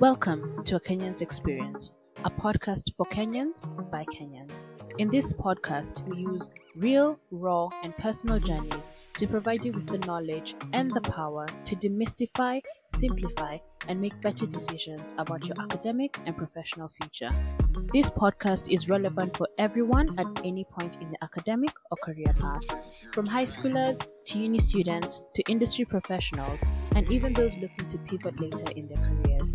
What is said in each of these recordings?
Welcome to A Kenyan's Experience, a podcast for Kenyans by Kenyans. In this podcast, we use real, raw, and personal journeys to provide you with the knowledge and the power to demystify, simplify, and make better decisions about your academic and professional future. This podcast is relevant for everyone at any point in the academic or career path, from high schoolers to uni students to industry professionals, and even those looking to pivot later in their careers.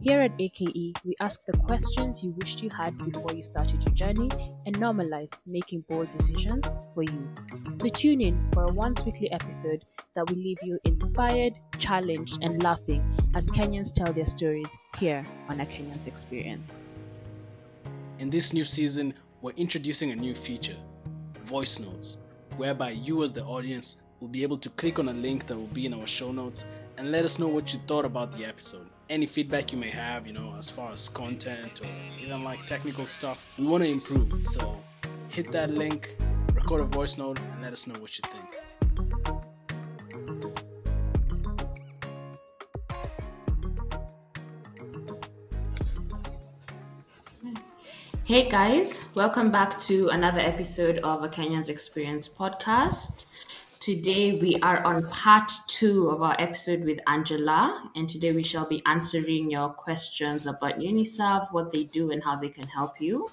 Here at AKE, we ask the questions you wished you had before you started your journey and normalize making bold decisions for you. So tune in for a once weekly episode that will leave you inspired, challenged, and laughing as Kenyans tell their stories here on A Kenyan's Experience. In this new season, we're introducing a new feature voice notes, whereby you, as the audience, will be able to click on a link that will be in our show notes and let us know what you thought about the episode. Any feedback you may have, you know, as far as content or even like technical stuff, we want to improve. So hit that link, record a voice note, and let us know what you think. Hey guys, welcome back to another episode of A Kenyan's Experience podcast. Today we are on part two of our episode with Angela, and today we shall be answering your questions about Uniserv, what they do, and how they can help you.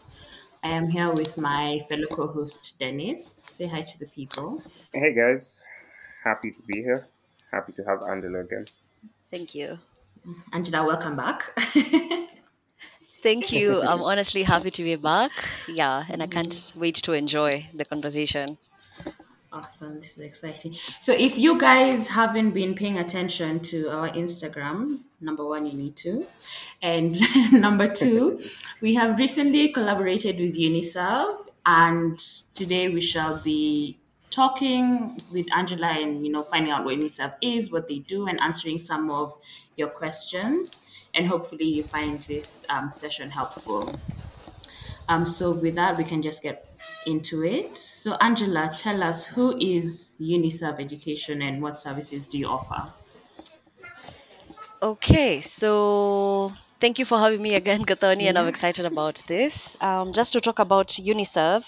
I am here with my fellow co host Denis. Say hi to the people. Hey guys, happy to be here. Happy to have Angela again. Thank you. Angela, welcome back. Thank you. I'm honestly happy to be back. Yeah, and I can't mm-hmm. wait to enjoy the conversation. Awesome, this is exciting. So, if you guys haven't been paying attention to our Instagram, number one, you need to. And number two, we have recently collaborated with Uniserv, and today we shall be talking with Angela and you know finding out what Uniserv is, what they do, and answering some of your questions. And hopefully, you find this um, session helpful. Um, so, with that, we can just get into it. So, Angela, tell us who is Uniserv Education and what services do you offer? Okay, so thank you for having me again, Gathoni, and I'm excited about this. Um, just to talk about Uniserv.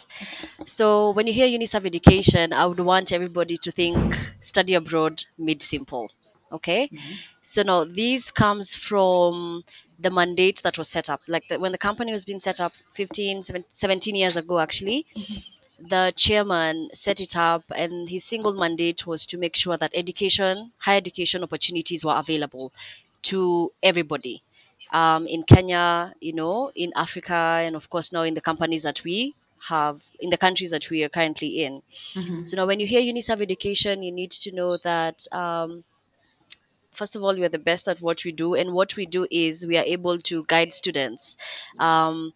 So, when you hear Uniserv education, I would want everybody to think study abroad made simple. Okay, so now this comes from the mandate that was set up. Like the, when the company was being set up 15, 17 years ago, actually, the chairman set it up and his single mandate was to make sure that education higher education opportunities were available to everybody um, in kenya you know in africa and of course now in the companies that we have in the countries that we are currently in. So now when you hear uniserv education you need to know that um, first of all we are the best at what we do and what we do is we are able to guide students um,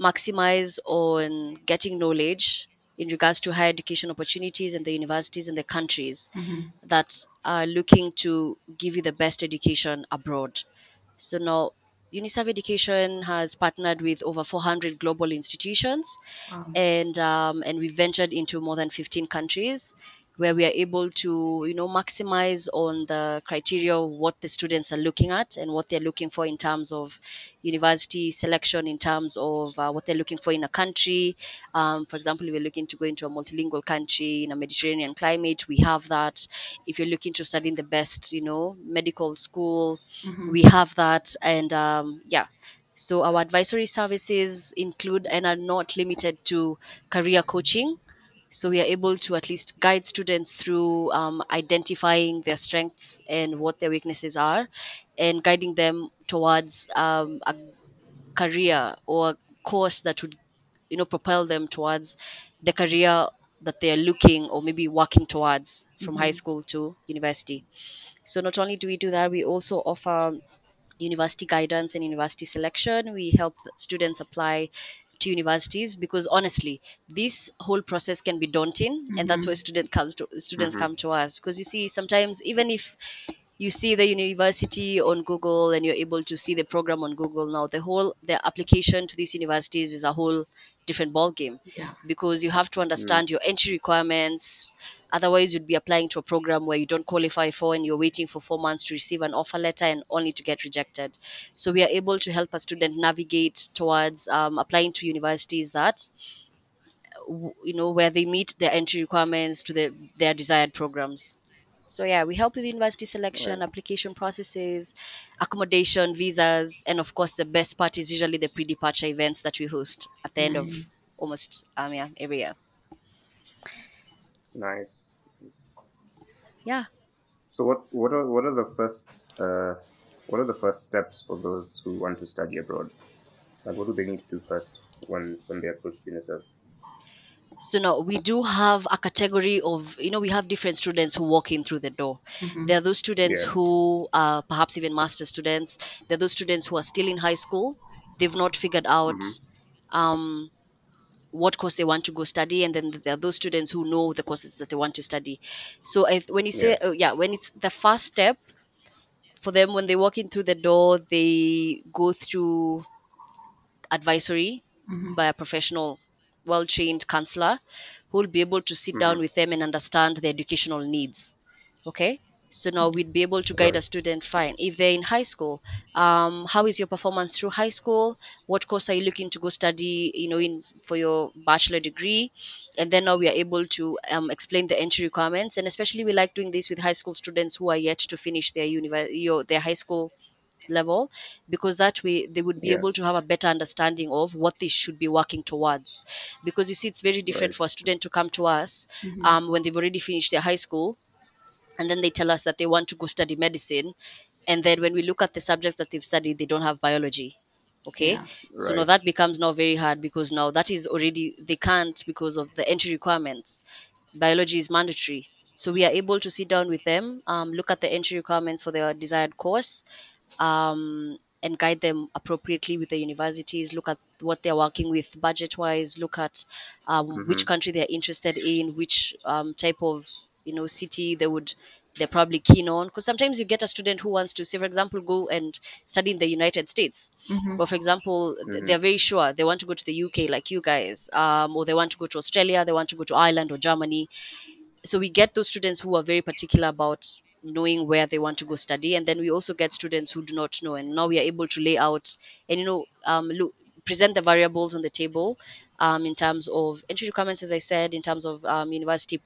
maximize on getting knowledge in regards to higher education opportunities and the universities and the countries that are looking to give you the best education abroad. So now Uniserv Education has partnered with over 400 global institutions Wow. and um, and we ventured into more than 15 countries where we are able to you know maximize on the criteria of what the students are looking at and what they're looking for in terms of university selection in terms of uh, what they're looking for in a country. Um, for example if you're looking to go into a multilingual country in a mediterranean climate we have that. If you're looking to study in the best you know medical school we have that. And um, yeah. So our advisory services include and are not limited to career coaching. So we are able to at least guide students through um, identifying their strengths and what their weaknesses are, and guiding them towards um, a career or a course that would, you know, propel them towards the career that they are looking or maybe working towards from high school to university. So not only do we do that, we also offer university guidance and university selection. We help students apply to universities because honestly, this whole process can be daunting, and that's why student comes to students Mhm. come to us because you see sometimes even if you see the university on Google and you're able to see the program on Google now. The whole the application to these universities is a whole different ball game Yeah. because you have to understand your entry requirements. Otherwise, you'd be applying to a program where you don't qualify for and you're waiting for four months to receive an offer letter and only to get rejected. So, we are able to help a student navigate towards um, applying to universities that you know where they meet their entry requirements to the, their desired programs so yeah we help with university selection Right. application processes accommodation visas and of course the best part is usually the pre-departure events that we host at the end of almost um yeah every year Nice. Nice. yeah So what what are what are the first uh, what are the first steps for those who want to study abroad? Like what do they need to do first when when they approach Uniserv? so now we do have a category of you know we have different students who walk in through the door Mhm. there are those students Yeah. who are perhaps even master students there are those students who are still in high school they've not figured out um, what course they want to go study and then there are those students who know the courses that they want to study so I, when you say Yeah. uh, yeah when it's the first step for them when they walk in through the door they go through advisory Mhm. by a professional well trained counselor who will be able to sit down Mhm. with them and understand their educational needs okay so now we'd be able to guide a student fine if they're in high school um, how is your performance through high school what course are you looking to go study you know in for your bachelor degree and then now we are able to um, explain the entry requirements and especially we like doing this with high school students who are yet to finish their university your, their high school level because that way they would be Yeah. able to have a better understanding of what they should be working towards because you see it's very different Right. for a student to come to us Mhm. um, when they've already finished their high school and then they tell us that they want to go study medicine. And then when we look at the subjects that they've studied they don't have biology. Okay? Yeah. so now that becomes now very hard because now that is already they can't because of the entry requirements. Biology is mandatory. So we are able to sit down with them um, look at the entry requirements for their desired course um, and guide them appropriately with the universities look at what they're working with budget wise look at um, which Mhm. country they're interested in which um, type of you know city they would they're probably keen on because sometimes you get a student who wants to say for example go and study in the united states Mhm. but for example th- Mhm. they're very sure they want to go to the uk like you guys um, or they want to go to australia they want to go to ireland or germany so we get those students who are very particular about knowing where they want to go study and then we also get students who do not know and now we are able to lay out and you know um, look, present the variables on the table um, in terms of entry requirements as i said in terms of um, university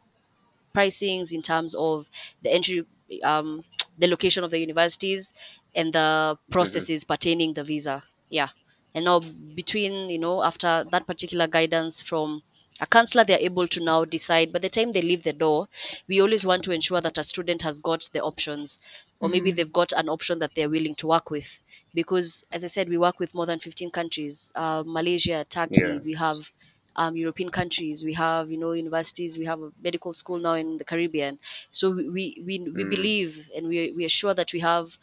pricings in terms of the entry um, the location of the universities and the processes pertaining the visa. Yeah. And now between you know after that particular guidance from a counselor they're able to now decide. By the time they leave the door we always want to ensure that a student has got the options or maybe Mhm. they've got an option that they're willing to work with. Because as i said we work with more than 15 countries. Uh, malaysia turkey Yeah. we have um, European countries. We have, you know, universities. We have a medical school now in the Caribbean. So we we, we, we Mm. believe and we we are sure that we have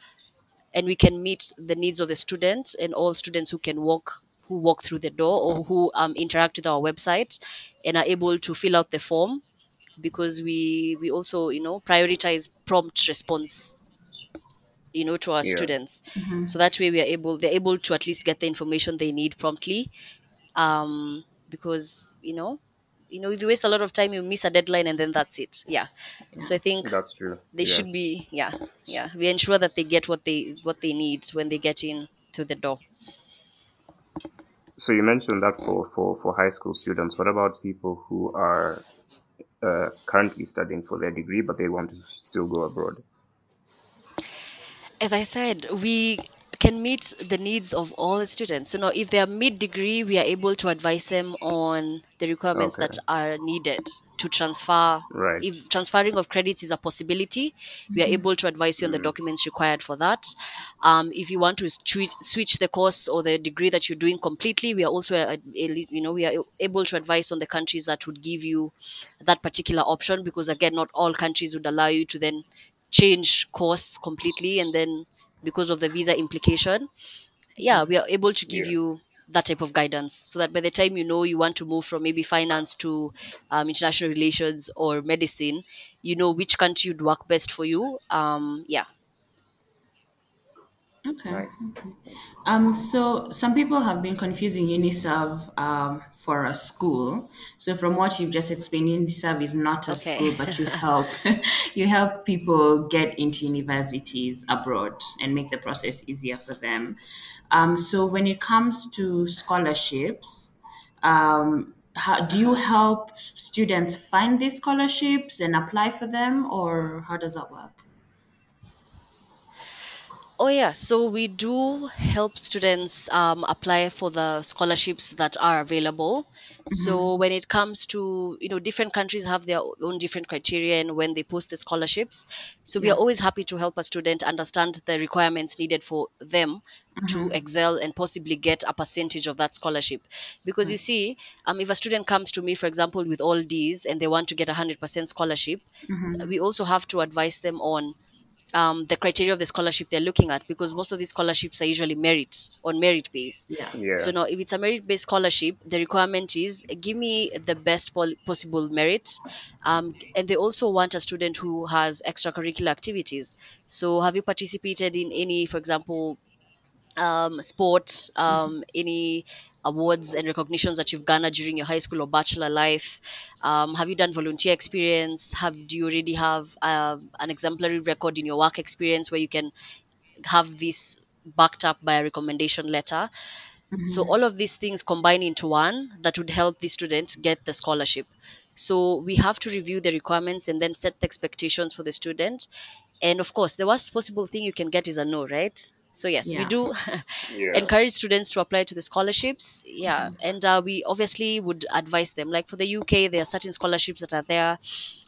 and we can meet the needs of the students and all students who can walk who walk through the door or who um, interact with our website and are able to fill out the form because we we also you know prioritize prompt response you know to our Yeah. students Mhm. so that way we are able they're able to at least get the information they need promptly um because you know you know if you waste a lot of time you miss a deadline and then that's it yeah so i think That's true. they yeah. should be yeah yeah we ensure that they get what they what they need when they get in through the door So you mentioned that for, for, for high school students. What about people who are uh, currently studying for their degree, but they want to still go abroad? as i said we can meet the needs of all students so now if they are mid degree we are able to advise them on the requirements that are needed to transfer Right. if transferring of credits is a possibility we are Mhm. able to advise you on the Mhm. documents required for that um, if you want to switch, switch the course or the degree that you're doing completely we are also uh, a- you know we are able to advise on the countries that would give you that particular option because again not all countries would allow you to then change course completely and then because of the visa implication yeah we are able to give Yeah. you that type of guidance so that by the time you know you want to move from maybe finance to um, international relations or medicine you know which country would work best for you um, yeah Okay. Nice. Um, so some people have been confusing Uniserv um, for a school. So from what you've just explained, Uniserv is not a Okay. school, but you help you help people get into universities abroad and make the process easier for them. Um, so when it comes to scholarships, um, how, do you help students find these scholarships and apply for them, or how does that work? Oh yeah, so we do help students um, apply for the scholarships that are available. So when it comes to, you know, different countries have their own different criteria and when they post the scholarships. So we Yeah. are always happy to help a student understand the requirements needed for them to excel and possibly get a percentage of that scholarship. Because you see, um, if a student comes to me, for example, with all D's and they want to get a 100% scholarship, we also have to advise them on um, the criteria of the scholarship they're looking at because most of these scholarships are usually merit on merit base. Yeah. Yeah. So now, if it's a merit-based scholarship, the requirement is give me the best pol- possible merit, um, and they also want a student who has extracurricular activities. So, have you participated in any, for example, um, sport, um, any awards and recognitions that you've garnered during your high school or bachelor life? Um, have you done volunteer experience? Have do you already have um an exemplary record in your work experience where you can have this backed up by a recommendation letter? So all of these things combine into one that would help the student get the scholarship. So we have to review the requirements and then set the expectations for the student. And of course, the worst possible thing you can get is a no, right? So yes, we do yeah. encourage students to apply to the scholarships. Yeah, and uh, we obviously would advise them. Like for the UK, there are certain scholarships that are there.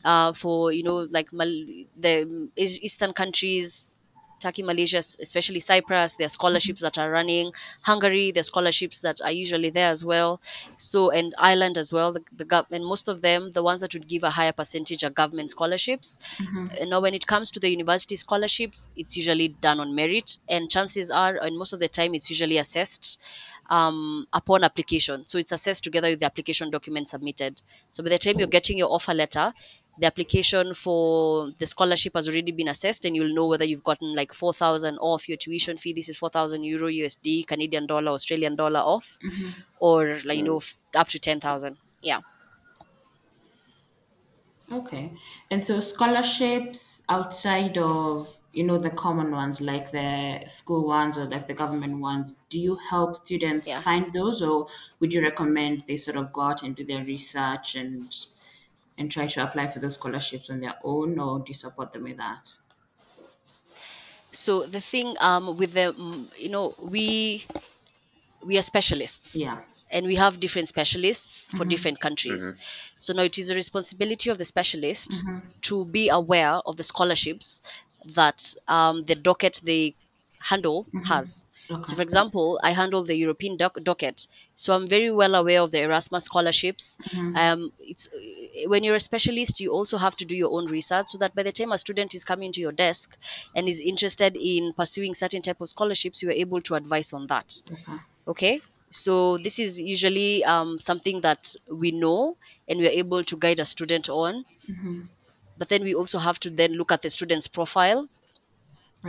Uh, for you know, like Mal- the Eas- Eastern countries, Turkey, Malaysia, especially Cyprus, there are scholarships that are running. Hungary, there are scholarships that are usually there as well. So and Ireland as well. The, the gov- and most of them, the ones that would give a higher percentage are government scholarships. And now when it comes to the university scholarships, it's usually done on merit, and chances are, and most of the time, it's usually assessed um, upon application. So it's assessed together with the application document submitted. So by the time you're getting your offer letter, the application for the scholarship has already been assessed, and you'll know whether you've gotten like four thousand off your tuition fee. This is four thousand euro USD, Canadian dollar, Australian dollar off, mm-hmm. or like you know up to ten thousand. Yeah. Okay. And so scholarships outside of, you know, the common ones like the school ones or like the government ones, do you help students Yeah. find those or would you recommend they sort of go out and do their research and and try to apply for those scholarships on their own or do you support them with that? So the thing um with the mm, you know we we are specialists. Yeah. and we have different specialists for different countries. Mhm. So now it is the responsibility of the specialist to be aware of the scholarships that um, the docket they handle has. Okay. So, for example, I handle the European doc- docket, so I'm very well aware of the Erasmus scholarships. Um, it's uh, when you're a specialist, you also have to do your own research, so that by the time a student is coming to your desk and is interested in pursuing certain type of scholarships, you are able to advise on that Okay. okay so this is usually um, something that we know and we're able to guide a student on but then we also have to then look at the student's profile.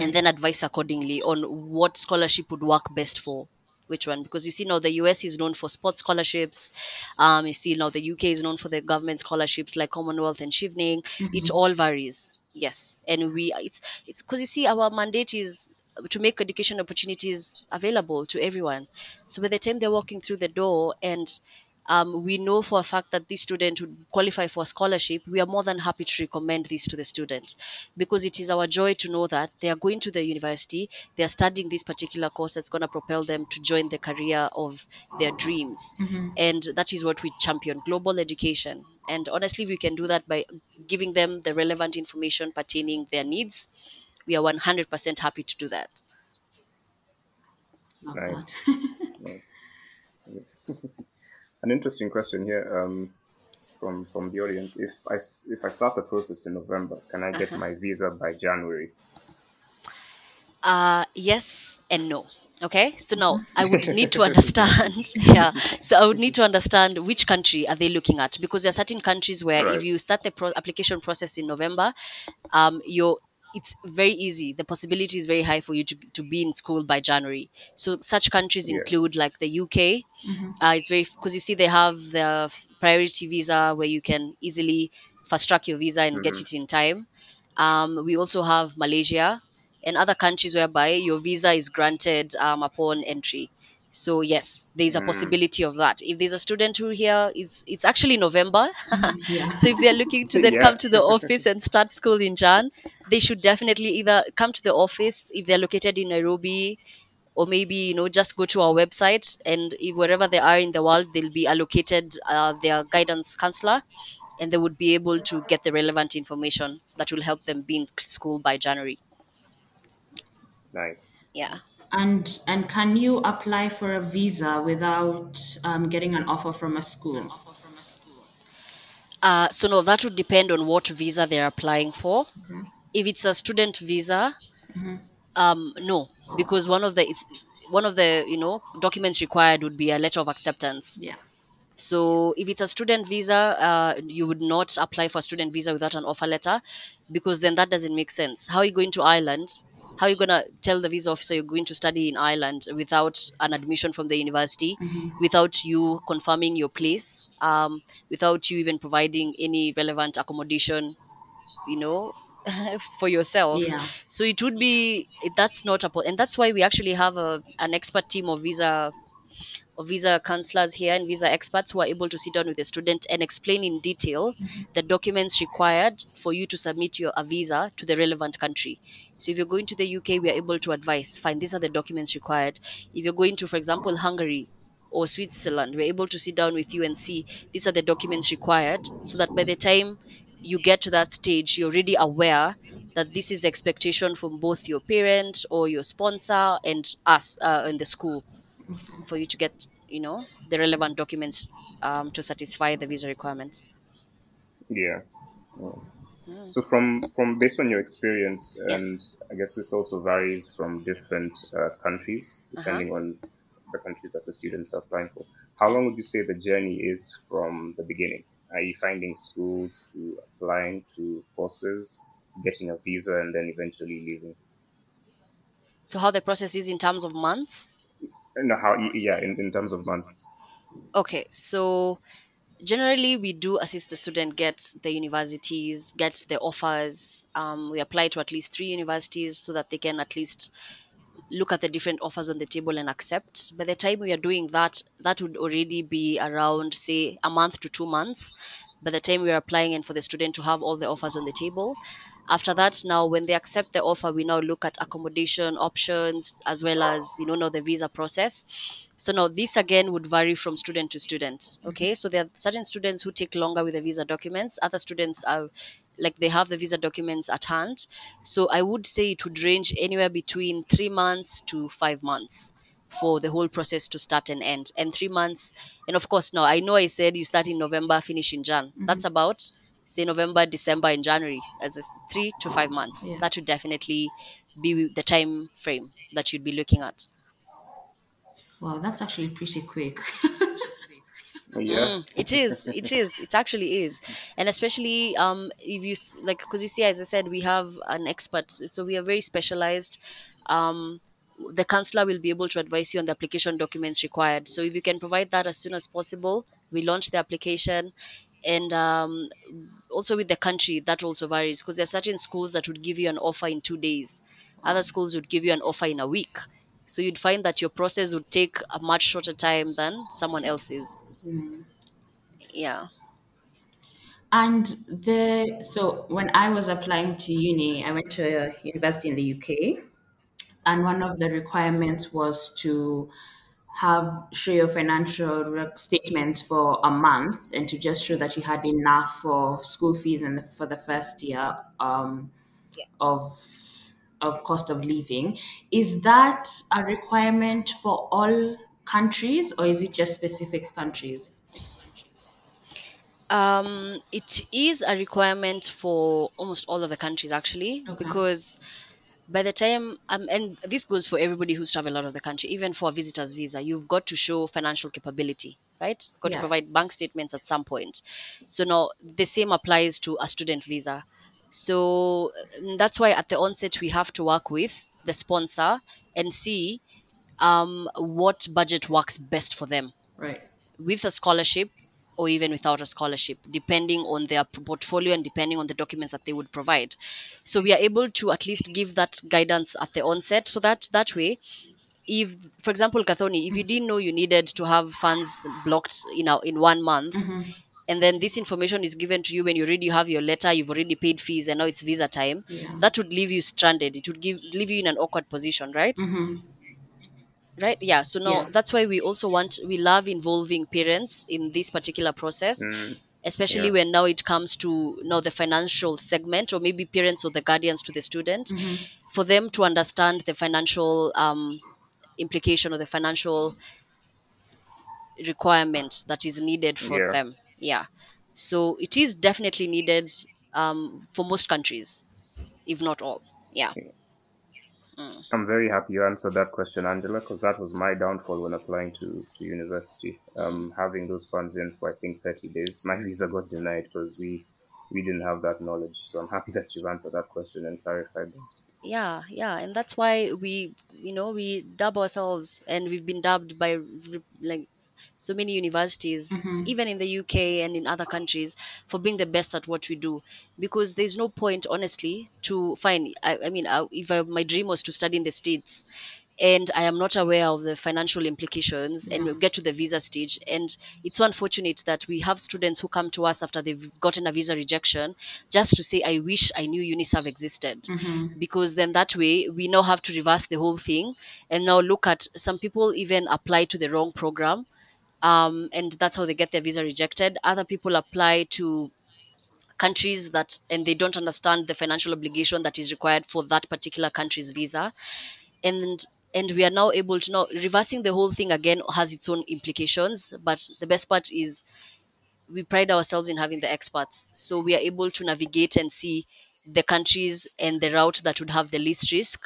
And then advise accordingly on what scholarship would work best for which one. Because you see now the us is known for sports scholarships. Um, you see now the uk is known for the government scholarships like commonwealth and Chevening it all varies. Yes. And we it's it's because you see our mandate is to make education opportunities available to everyone. So by the time they're walking through the door and um, we know for a fact that this student would qualify for a scholarship, we are more than happy to recommend this to the student because it is our joy to know that they are going to the university, they are studying this particular course that's going to propel them to join the career of their dreams. And that is what we champion global education. And honestly, we can do that by giving them the relevant information pertaining their needs. We are 100% happy to do that. Love Nice. that. Nice. An interesting question here um, from from the audience. If I if I start the process in November, can I get my visa by January? Uh, yes and no. Okay, so now I would need to understand. yeah, so I would need to understand which country are they looking at because there are certain countries where Right. if you start the pro- application process in November, um, your it's very easy. The possibility is very high for you to, to be in school by January. So such countries Yeah. include like the UK. Uh, it's very because you see they have the priority visa where you can easily fast track your visa and get Mhm. it in time. Um, we also have Malaysia and other countries whereby your visa is granted um, upon entry. So yes, there is a Mm. possibility of that. If there's a student who here is, it's actually November. Yeah. so if they're looking to then Yeah. come to the office and start school in Jan, they should definitely either come to the office if they're located in Nairobi, or maybe you know just go to our website and if wherever they are in the world, they'll be allocated uh, their guidance counselor, and they would be able to get the relevant information that will help them be in school by January. Nice. Yeah. And and can you apply for a visa without um, getting an offer from a school? Uh, so no, that would depend on what visa they're applying for. If it's a student visa, Mhm. um, no, because one of the it's, one of the you know documents required would be a letter of acceptance. Yeah. So if it's a student visa, uh, you would not apply for a student visa without an offer letter, because then that doesn't make sense. How are you going to Ireland? How are you gonna tell the visa officer you're going to study in Ireland without an admission from the university, Mhm. without you confirming your place, um, without you even providing any relevant accommodation, you know, for yourself? Yeah. so it would be it- that's not a and that's why we actually have a an expert team of visa of visa counselors here and visa experts who are able to sit down with the student and explain in detail the documents required for you to submit your a visa to the relevant country so if you're going to the uk we are able to advise fine these are the documents required if you're going to for example hungary or switzerland we're able to sit down with you and see these are the documents required so that by the time you get to that stage you're already aware that this is the expectation from both your parent or your sponsor and us uh, in the school for you to get you know the relevant documents um, to satisfy the visa requirements Yeah. Yeah. Mm. So from from based on your experience, Yes. and I guess this also varies from different uh, countries Uh-huh. depending on the countries that the students are applying for. How long would you say the journey is from the beginning? Are you finding schools to applying to courses, getting a visa, and then eventually leaving? so how the process is in terms of months No, how? Yeah, in, in terms of months. okay so generally we do assist the student get the universities get the offers. Um, we apply to at least three universities so that they can at least look at the different offers on the table and accept. By the time we are doing that that would already be around say a month to two months. By the time we are applying and for the student to have all the offers on the table after that now when they accept the offer we now look at accommodation options as well as you know now the visa process. So now this again would vary from student to student mm-hmm. okay? So there are certain students who take longer with the visa documents. Other students are like they have the visa documents at hand. So i would say it would range anywhere between three months to five months for the whole process to start and end. And three months and of course now i know i said you start in november finish in jan. Mm-hmm. That's about say november december and january as a s- three to five months Yeah. that would definitely be the time frame that you'd be looking at Wow, that's actually pretty quick. Yeah. Mm, it is. It is. It actually is, and especially um, if you like, because you see, as I said, we have an expert, so we are very specialized. Um, the counselor will be able to advise you on the application documents required. So if you can provide that as soon as possible, we launch the application, and um, also with the country that also varies because there are certain schools that would give you an offer in two days, other schools would give you an offer in a week. So you'd find that your process would take a much shorter time than someone else's. Mm. Yeah. And the so when I was applying to uni, I went to a university in the UK, and one of the requirements was to have show your financial statements for a month and to just show that you had enough for school fees and for the first year um, of of cost of living. Is that a requirement for all countries, or is it just specific countries? Um, it is a requirement for almost all of the countries actually, Okay. because by the time um, and this goes for everybody who's traveled out of the country, even for a visitor's visa, you've got to show financial capability, right? Got to provide bank statements at some point. So now the same applies to a student visa. So mm, that's why at the onset we have to work with the sponsor and see um, what budget works best for them Right. with a scholarship or even without a scholarship, depending on their portfolio and depending on the documents that they would provide. So we are able to at least give that guidance at the onset, so that that way, if, for example, Gathoni, if you didn't know you needed to have funds blocked, you know, in one month, Mhm. and then this information is given to you when you already have your letter, you've already paid fees, and now it's visa time, Yeah. that would leave you stranded. It would give leave you in an awkward position, right? Mhm. Right yeah so no Yeah. that's why we also want we love involving parents in this particular process Mm, especially Yeah. when now it comes to now the financial segment or maybe parents or the guardians to the student Mhm. for them to understand the financial um, implication or the financial requirement that is needed for Yeah. them yeah so it is definitely needed um, for most countries if not all yeah Mm. I'm very happy you answered that question, Angela, because that was my downfall when applying to, to university. Um, having those funds in for I think 30 days, my visa got denied because we we didn't have that knowledge. So I'm happy that you've answered that question and clarified that. yeah yeah and that's why we you know we dub ourselves and we've been dubbed by like so many universities Mhm. even in the uk and in other countries for being the best at what we do because there's no point honestly to find i, I mean I, if I, my dream was to study in the states and i am not aware of the financial implications and we Yeah. get to the visa stage and it's so unfortunate that we have students who come to us after they've gotten a visa rejection just to say i wish i knew uniserv existed Mhm. because then that way we now have to reverse the whole thing and now look at some people even apply to the wrong program um, and that's how they get their visa rejected. Other people apply to countries that and they don't understand the financial obligation that is required for that particular country's visa. And and we are now able to know reversing the whole thing again has its own implications but the best part is we pride ourselves in having the experts. So we are able to navigate and see the countries and the route that would have the least risk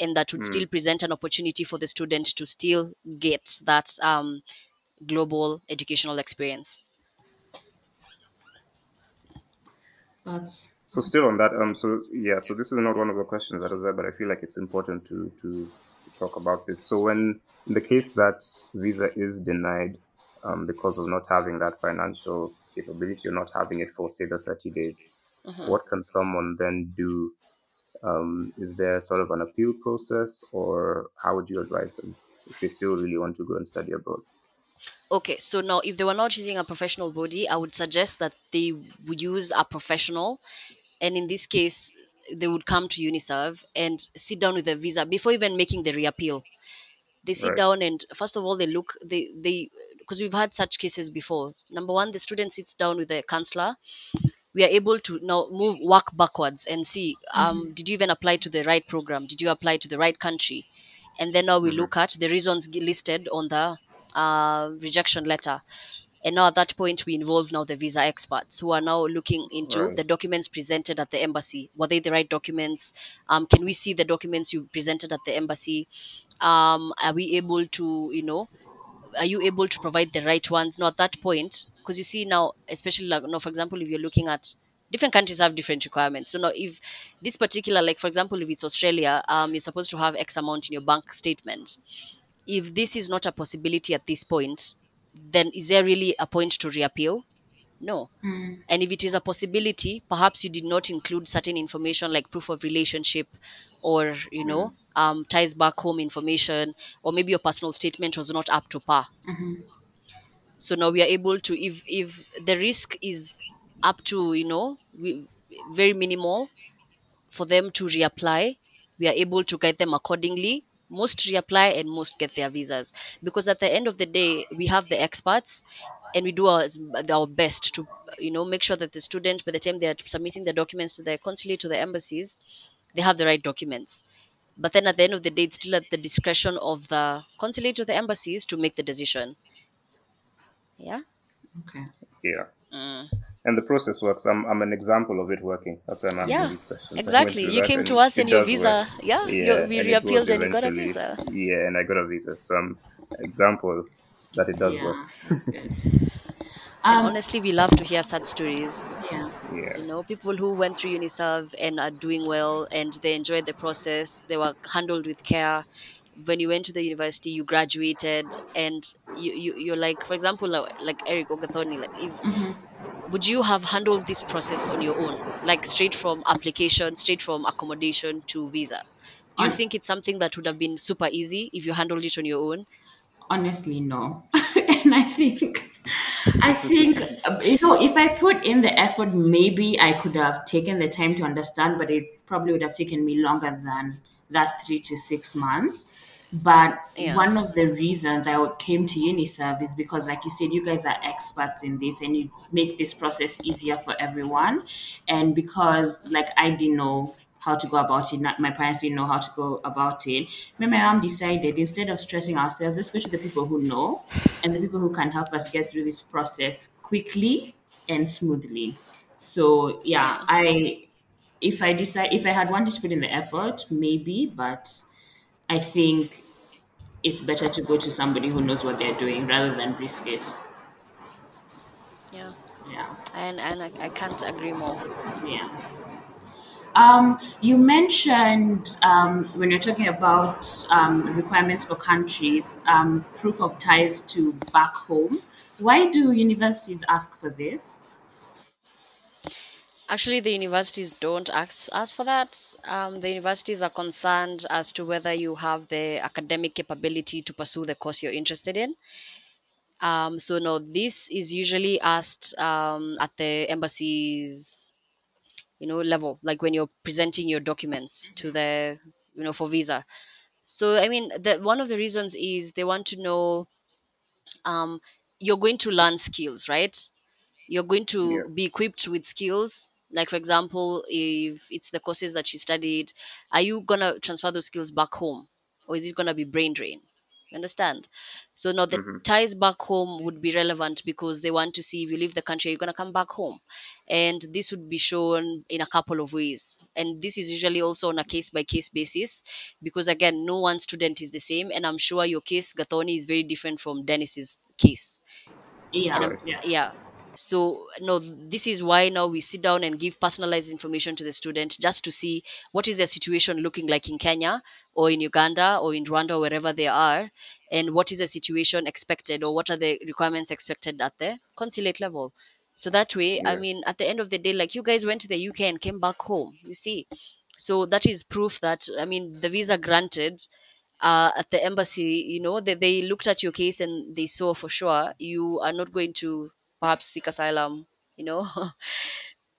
and that would Mm. still present an opportunity for the student to still get that um, global educational experience That's So still on that, um, so yeah, so this is not one of the questions that was there, but I feel like it's important to to, to talk about this. So when in the case that visa is denied um, because of not having that financial capability or not having it for say the thirty days, Mhm. what can someone then do? Um, is there sort of an appeal process, or how would you advise them if they still really want to go and study abroad? Okay, so now if they were not using a professional body, I would suggest that they would use a professional, and in this case, they would come to Uniserv and sit down with the visa before even making the reappeal. They sit Right. down and first of all they look they they because we've had such cases before. Number one, the student sits down with the counselor. We are able to now move work backwards and see um, did you even apply to the right program? Did you apply to the right country? And then now we Mhm. look at the reasons listed on the uh, rejection letter. And now at that point, we involve now the visa experts who are now looking into Right. the documents presented at the embassy. Were they the right documents? Um, can we see the documents you presented at the embassy? Um, are we able to, you know, are you able to provide the right ones? Now at that point, because you see now, especially like, now, for example, if you're looking at different countries have different requirements. So now, if this particular, like for example, if it's Australia, um, you're supposed to have X amount in your bank statement. If this is not a possibility at this point, then is there really a point to reappeal? No. Mm. And if it is a possibility, perhaps you did not include certain information like proof of relationship or, you know, um, ties back home information, or maybe your personal statement was not up to par. Mhm. So now we are able to, if if the risk is up to, you know, we, very minimal for them to reapply, we are able to guide them accordingly. Most reapply and most get their visas because at the end of the day, we have the experts and we do our, our best to you know make sure that the student by the time they are submitting the documents to the consulate to the embassies they have the right documents but then at the end of the day it's still at the discretion of the consulate or the embassies to make the decision yeah Okay. Yeah. Mm. And the process works. I'm, I'm an example of it working. That's why I'm asking Yeah, these questions. I exactly you came to us it and your visa work. yeah, Yeah, you we and it reappealed and you got a visa Yeah, and I got a visa. So I'm example that it does yeah, work. that's good. Um, honestly, we love to hear such stories. yeah. Yeah. You know, people who went through Uniserv and are doing well and they enjoyed the process, they were handled with care. When you went to the university, you graduated, and you, you you're like, for example, like, like Eric Ogathoni, like if Mhm. Would you have handled this process on your own, like straight from application, straight from accommodation to visa? Do you On- think it's something that would have been super easy if you handled it on your own? honestly no and i think i think you know if i put in the effort maybe i could have taken the time to understand but it probably would have taken me longer than that three to six months but Yeah. one of the reasons i came to uniserv is because like you said you guys are experts in this and you make this process easier for everyone and because like i didn't know how to go about it. Not, my parents didn't know how to go about it. Me my mom decided instead of stressing ourselves, let's go to the people who know and the people who can help us get through this process quickly and smoothly. So yeah, Yeah. I if I decide if I had wanted to put in the effort, maybe, but I think it's better to go to somebody who knows what they're doing rather than risk it. Yeah, Yeah. and and I, I can't agree more. Yeah. Um, you mentioned um, when you're talking about um, requirements for countries, um, proof of ties to back home. Why do universities ask for this? Actually, the universities don't ask, ask for that. Um, the universities are concerned as to whether you have the academic capability to pursue the course you're interested in. Um, so, no, this is usually asked um, at the embassies, you know, level, like when you're presenting your documents to the, you know, for visa. So, I mean, the, one of the reasons is they want to know um, you're going to learn skills, right? you're going to Yeah. be equipped with skills like for example if it's the courses that you studied are you going to transfer those skills back home? Or is it going to be brain drain? You understand? So now the Mhm. ties back home would be relevant because they want to see if you leave the country you're going to come back home. And this would be shown in a couple of ways. And this is usually also on a case by case basis because again no one student is the same. And i'm sure your case gathoni is very different from denis's case. Yeah, yeah, yeah so no this is why now we sit down and give personalized information to the student just to see what is their situation looking like in kenya or in uganda or in rwanda or wherever they are and what is the situation expected or what are the requirements expected at the consulate level. So that way i mean at the end of the day like you guys went to the uk and came back home you see. So that is proof that i mean the visa granted uh, at the embassy, you know, they, they looked at your case and they saw for sure you are not going to perhaps seek asylum, you know,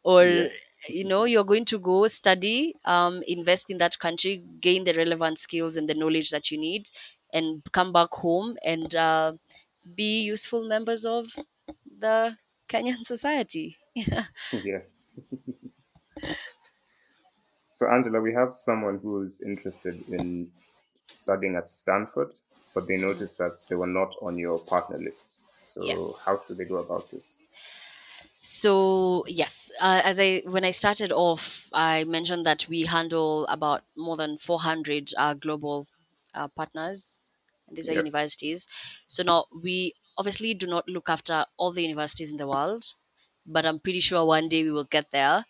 or Yeah. you know, you're going to go study, um, invest in that country, gain the relevant skills and the knowledge that you need, and come back home and uh, be useful members of the Kenyan society. Yeah. so, Angela, we have someone who is interested in s- studying at Stanford, but they noticed that they were not on your partner list. So, Yes. how should they go about this? So yes, uh, as I when I started off, I mentioned that we handle about more than 400 uh, global uh, partners. and These are Yeah. universities. So now we obviously do not look after all the universities in the world, but I'm pretty sure one day we will get there.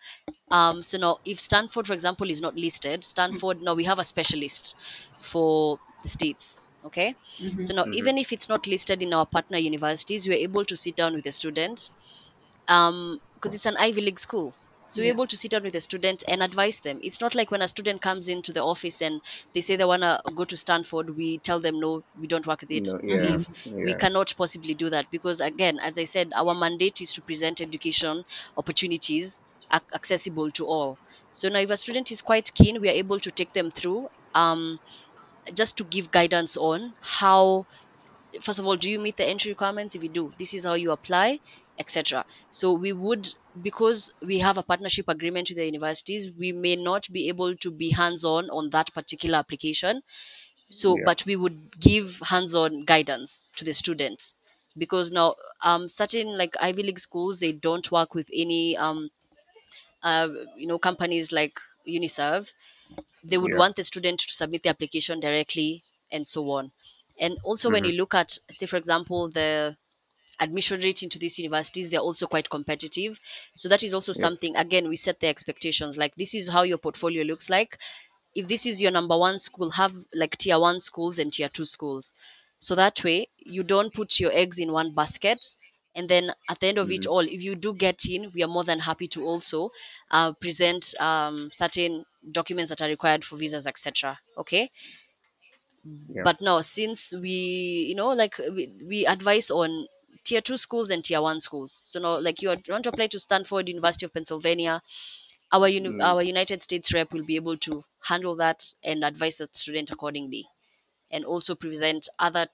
Um, so now, if Stanford, for example, is not listed, Stanford now we have a specialist for the states. Okay, Mhm. so now Mhm. even if it's not listed in our partner universities, we're able to sit down with a student um because it's an ivy league school. So we're Yeah. able to sit down with a student and advise them. It's not like when a student comes into the office and they say they want to go to stanford we tell them no we don't work with it. No, yeah, leave we cannot possibly do that because again as i said our mandate is to present education opportunities accessible to all. So now if a student is quite keen we are able to take them through um just to give guidance on how first of all do you meet the entry requirements? If you do this is how you apply etc so we would because we have a partnership agreement with the universities we may not be able to be hands on on that particular application. So Yeah. but we would give hands on guidance to the student because now um certain like ivy league schools they don't work with any um uh, you know companies like uniserv they would Yeah. want the student to submit the application directly and so on and also when Mhm. you look at say for example the admission rate into these universities they're also quite competitive so that is also Yep. something again we set the expectations like this is how your portfolio looks like if this is your number one school have like tier one schools and tier two schools so that way you don't put your eggs in one basket and then at the end of it Mhm. all if you do get in we are more than happy to also uh, present um, certain documents that are required for visas etc okay Yeah. but no since we you know like we, we advise on tier two schools and tier one schools so no like you are- you want to apply to stanford university of pennsylvania our uni- Mm. our united states rep will be able to handle that and advise the student accordingly and also present other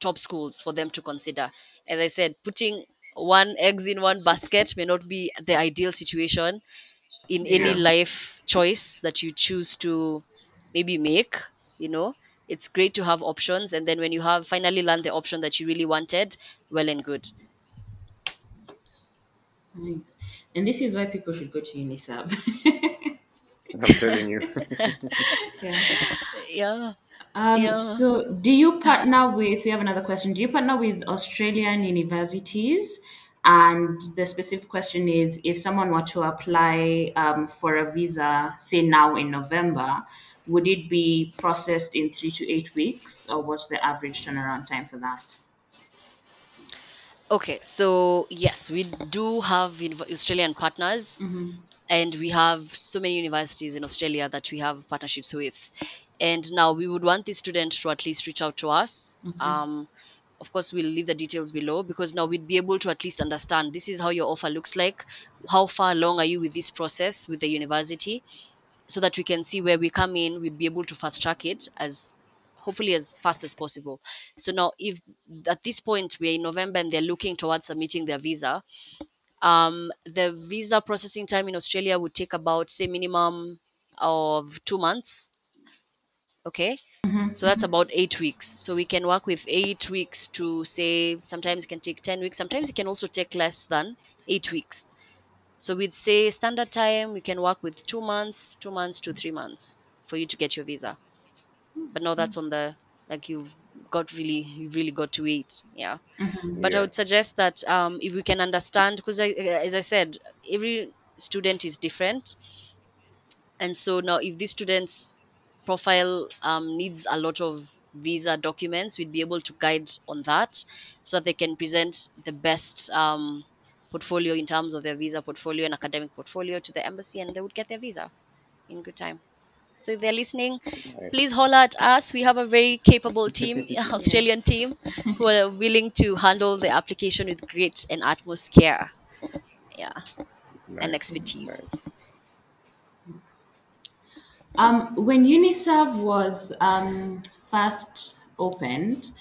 top schools for them to consider as i said putting one eggs in one basket may not be the ideal situation in any Yeah. life choice that you choose to maybe make you know it's great to have options and then when you have finally learned the option that you really wanted well and good Nice. And this is why people should go to Uniserv. I'm telling you. yeah. yeah Um, Yeah. So, do you partner with? We have another question. Do you partner with Australian universities? And the specific question is, if someone were to apply um, for a visa, say now in November, would it be processed in three to eight weeks, or what's the average turnaround time for that? okay so yes we do have australian partners Mm-hmm. And we have so many universities in Australia that we have partnerships with. And now we would want the student to at least reach out to us. Mhm. Um, of course, we'll leave the details below because now we'd be able to at least understand this is how your offer looks like. How far along are you with this process with the university? So that we can see where we come in, we'd be able to fast track it as hopefully as fast as possible. So now, if at this point we're in November and they're looking towards submitting their visa, um, the visa processing time in Australia would take about say minimum of two months. Okay, Mm-hmm. so that's about eight weeks. So we can work with eight weeks to say sometimes it can take ten weeks. Sometimes it can also take less than eight weeks. So we'd say standard time we can work with two months, two months to three months for you to get your visa. But now that's on the like you've got really you've really got to wait. Yeah Mm-hmm. but i would suggest that um, if we can understand because as i said every student is different and so now if this student's profile um, needs a lot of visa documents we'd be able to guide on that so that they can present the best um, portfolio in terms of their visa portfolio and academic portfolio to the embassy and they would get their visa in good time so if they're listening Nice. please holler at us. We have a very capable team, Australian team, who are willing to handle the application with great and utmost care. Yeah. and expertise. Nice. Um, when Uniserv was um, first opened,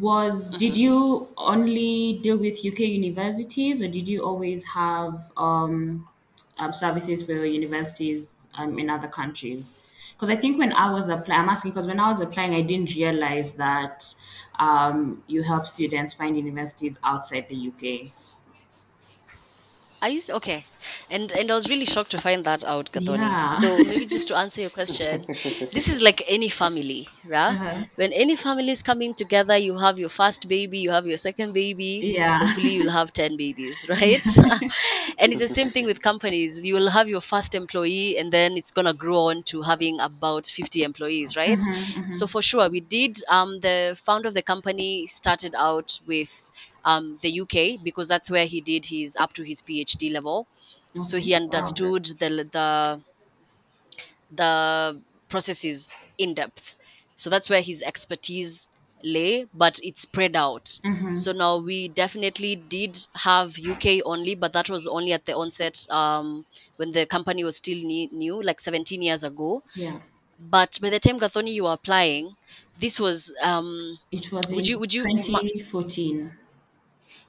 was did you only deal with UK universities, or did you always have um, um, services for universities um, in other countries? Because I think when I was applying, I'm asking because when I was applying, I didn't realize that um, you help students find universities outside the UK. I used okay, and and I was really shocked to find that out, Gathoni. Yeah. So maybe just to answer your question, this is like any family, right? Uh-huh. When any family is coming together, you have your first baby, you have your second baby. Yeah. Hopefully, you'll have ten babies, right? and it's the same thing with companies. You will have your first employee, and then it's gonna grow on to having about fifty employees, right? Mhm, mhm. So for sure, we did. Um, the founder of the company started out with um, the UK because that's where he did his up to his PhD level. So he understood the the the processes in depth. So that's where his expertise lay, but it spread out. Mhm. So now we definitely did have UK only, but that was only at the onset um, when the company was still ne- new, like 17 years ago. Yeah. But by the time Gathoni you were applying, this was um, It was Would in you- would you- ma- 2014.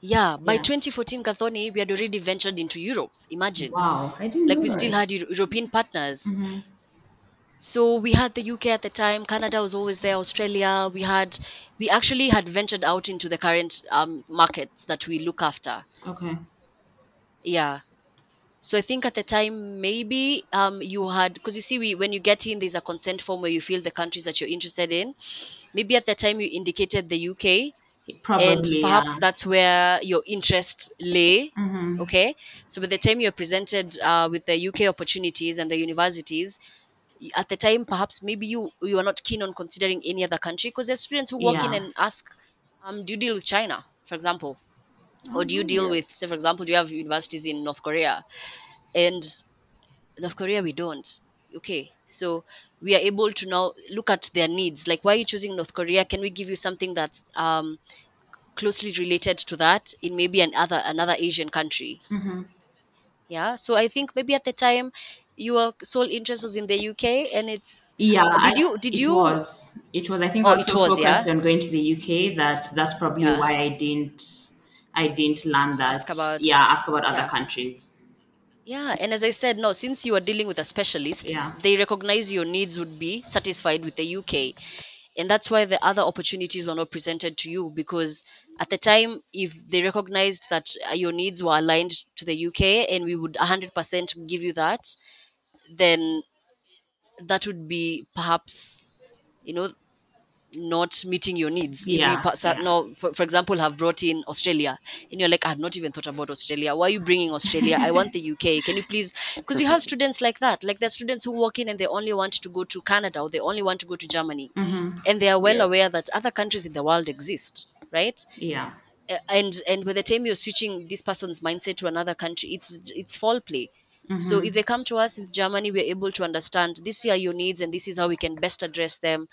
Yeah by Yeah. 2014 Gathoni we had already ventured into Europe. Imagine, Wow, I didn't like we still had Euro- European partners. Mhm. So we had the UK at the time. Canada was always there. Australia. We had, we actually had ventured out into the current um, markets that we look after. Okay. Yeah. So I think at the time maybe um, you had because you see we when you get in there's a consent form where you fill the countries that you're interested in. Maybe at the time you indicated the UK Probably. and perhaps yeah. that's where your interest lay Mhm. okay so by the time you're presented uh, with the uk opportunities and the universities at the time perhaps maybe you you are not keen on considering any other country because there's students who walk in and ask um, do you deal with china for example or do you deal Yeah. with say for example do you have universities in north korea and north korea we don't okay so we are able to now look at their needs like why are you choosing north korea can we give you something that's um, closely related to that in maybe another another asian country Mhm. yeah so i think maybe at the time your sole interest was in the uk and it's Yeah, did you did it you was it was I think Oh, I it was so was, yeah? focused on going to the UK that that's probably Yeah. why I didn't I didn't learn that. Ask about- yeah, ask about other countries. Yeah and as i said no since you are dealing with a specialist Yeah. they recognize your needs would be satisfied with the uk and that's why the other opportunities were not presented to you because at the time if they recognized that uh, your needs were aligned to the uk and we would 100% give you that then that would be perhaps you know not meeting your needs if Yeah, we pa- yeah. no for, for example have brought in australia and you're like i've not even thought about australia why are you bringing australia i want the uk can you please because you have students like that like there's students who walk in and they only want to go to canada or they only want to go to germany Mhm. and they are well Yeah. aware that other countries in the world exist right Yeah. And and by the time you're switching this person's mindset to another country it's it's fall play so Mhm. if they come to us with germany we're able to understand this are your needs and this is how we can best address them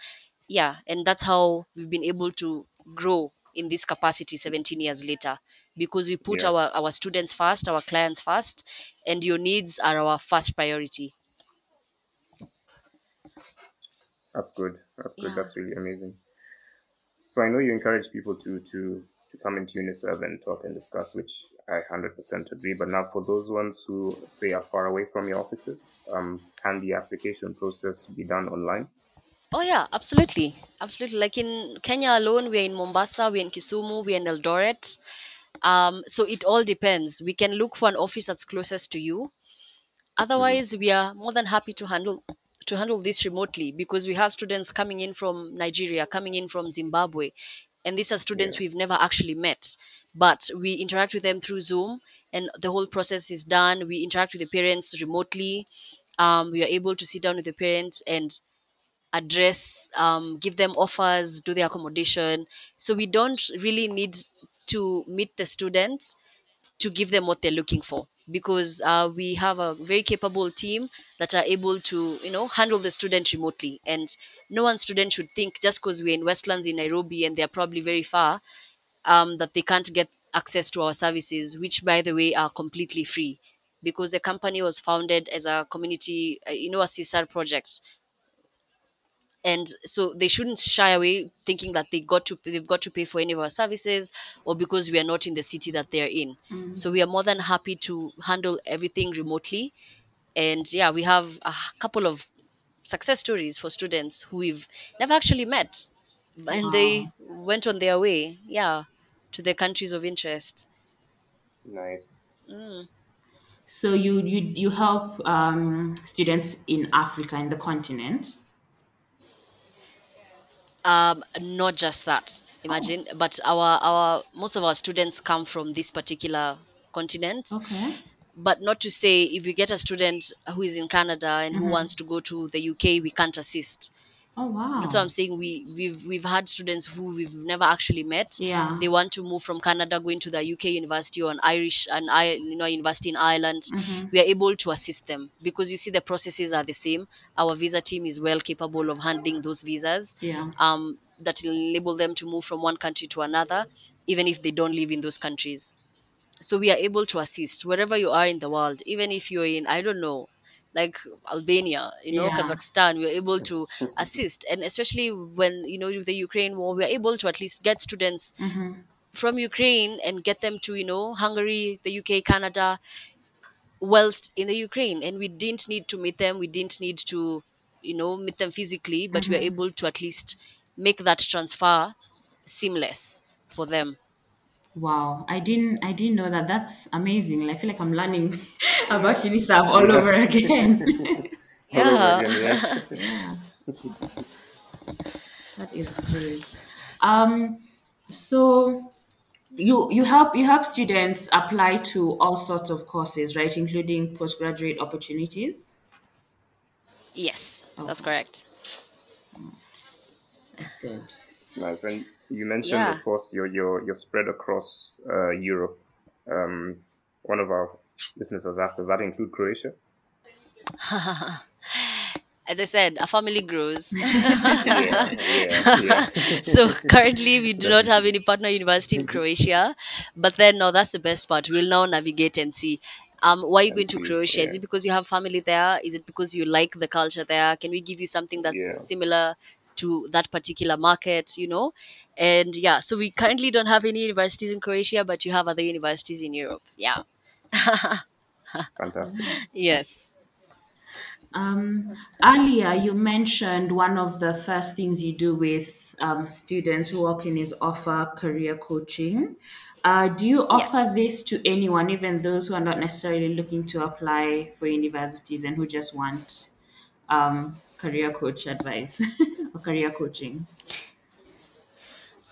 yeah and that's how we've been able to grow in this capacity 17 years later because we put Yeah. our our students first our clients first and your needs are our first priority That's good. That's good. Yeah. That's really amazing. So I know you encourage people to to to come into Uniserv and talk and discuss, which I hundred percent agree. But now, for those ones who say are far away from your offices, um, can the application process be done online? Oh yeah, absolutely, absolutely. Like in Kenya alone, we're in Mombasa, we're in Kisumu, we're in Eldoret. Um, so it all depends. We can look for an office that's closest to you. Otherwise, we are more than happy to handle to handle this remotely because we have students coming in from Nigeria, coming in from Zimbabwe, and these are students Yeah. we've never actually met, but we interact with them through Zoom, and the whole process is done. We interact with the parents remotely. Um, we are able to sit down with the parents and address um, give them offers do the accommodation. So we don't really need to meet the students to give them what they're looking for because uh, we have a very capable team that are able to you know handle the student remotely. And no one student should think just because we're in westlands in nairobi and they're probably very far um, that they can't get access to our services which by the way are completely free. Because the company was founded as a community uh, you know a csr project and so they shouldn't shy away thinking that they got to they've got to pay for any of our services or because we are not in the city that they're in Mhm. so we are more than happy to handle everything remotely and yeah we have a couple of success stories for students who we've never actually met and they went on their way yeah to their countries of interest Nice. mm. So you you you help um, students in Africa in the continent. Um not just that imagine but our our most of our students come from this particular continent Okay. but not to say if we get a student who is in canada and who Mhm. wants to go to the uk we can't assist Oh wow. that's what i'm saying we we've we've had students who we've never actually met Yeah. they want to move from canada going to the uk university or an irish and I, you know university in ireland Mhm. we are able to assist them because you see the processes are the same our visa team is well capable of handling those visas Yeah. um, that will enable them to move from one country to another, even if they don't live in those countries. So we are able to assist wherever you are in the world, even if you're in, I don't know, like Albania, you know, Yeah. Kazakhstan, we're able to assist. And especially when, you know, with the Ukraine war, we're able to at least get students Mhm. from Ukraine and get them to, you know, Hungary, the UK, Canada, whilst in the Ukraine. And we didn't need to meet them. We didn't need to, you know, meet them physically, but we were Mhm. able to at least make that transfer seamless for them. Wow, I didn't I didn't know that. That's amazing. I feel like I'm learning about Uniserv all over again. All over Yeah. again, yeah. yeah. That is great. Um So you you help you help students apply to all sorts of courses, right, including postgraduate opportunities. Yes, that's Okay. correct. That's good. Nice. And you mentioned, Yeah. of course, you're you're you're spread across uh, Europe. Um, one of our listeners has asked, does that include Croatia? As I said, our family grows. Yeah, yeah, yeah. so currently we do not have any partner university in Croatia, but then now that's the best part. We'll now navigate and see. Um, why are you And going to see, Croatia? Is it because you have family there? Is it because you like the culture there? Can we give you something that's Yeah. similar to that particular market? You know, and yeah. So we currently don't have any universities in Croatia, but you have other universities in Europe. Yeah. Fantastic. yes. Um, earlier, you mentioned one of the first things you do with um, students who walk in is offer career coaching. Uh, do you offer this to anyone, even those who are not necessarily looking to apply for universities and who just want um, career coach advice or career coaching?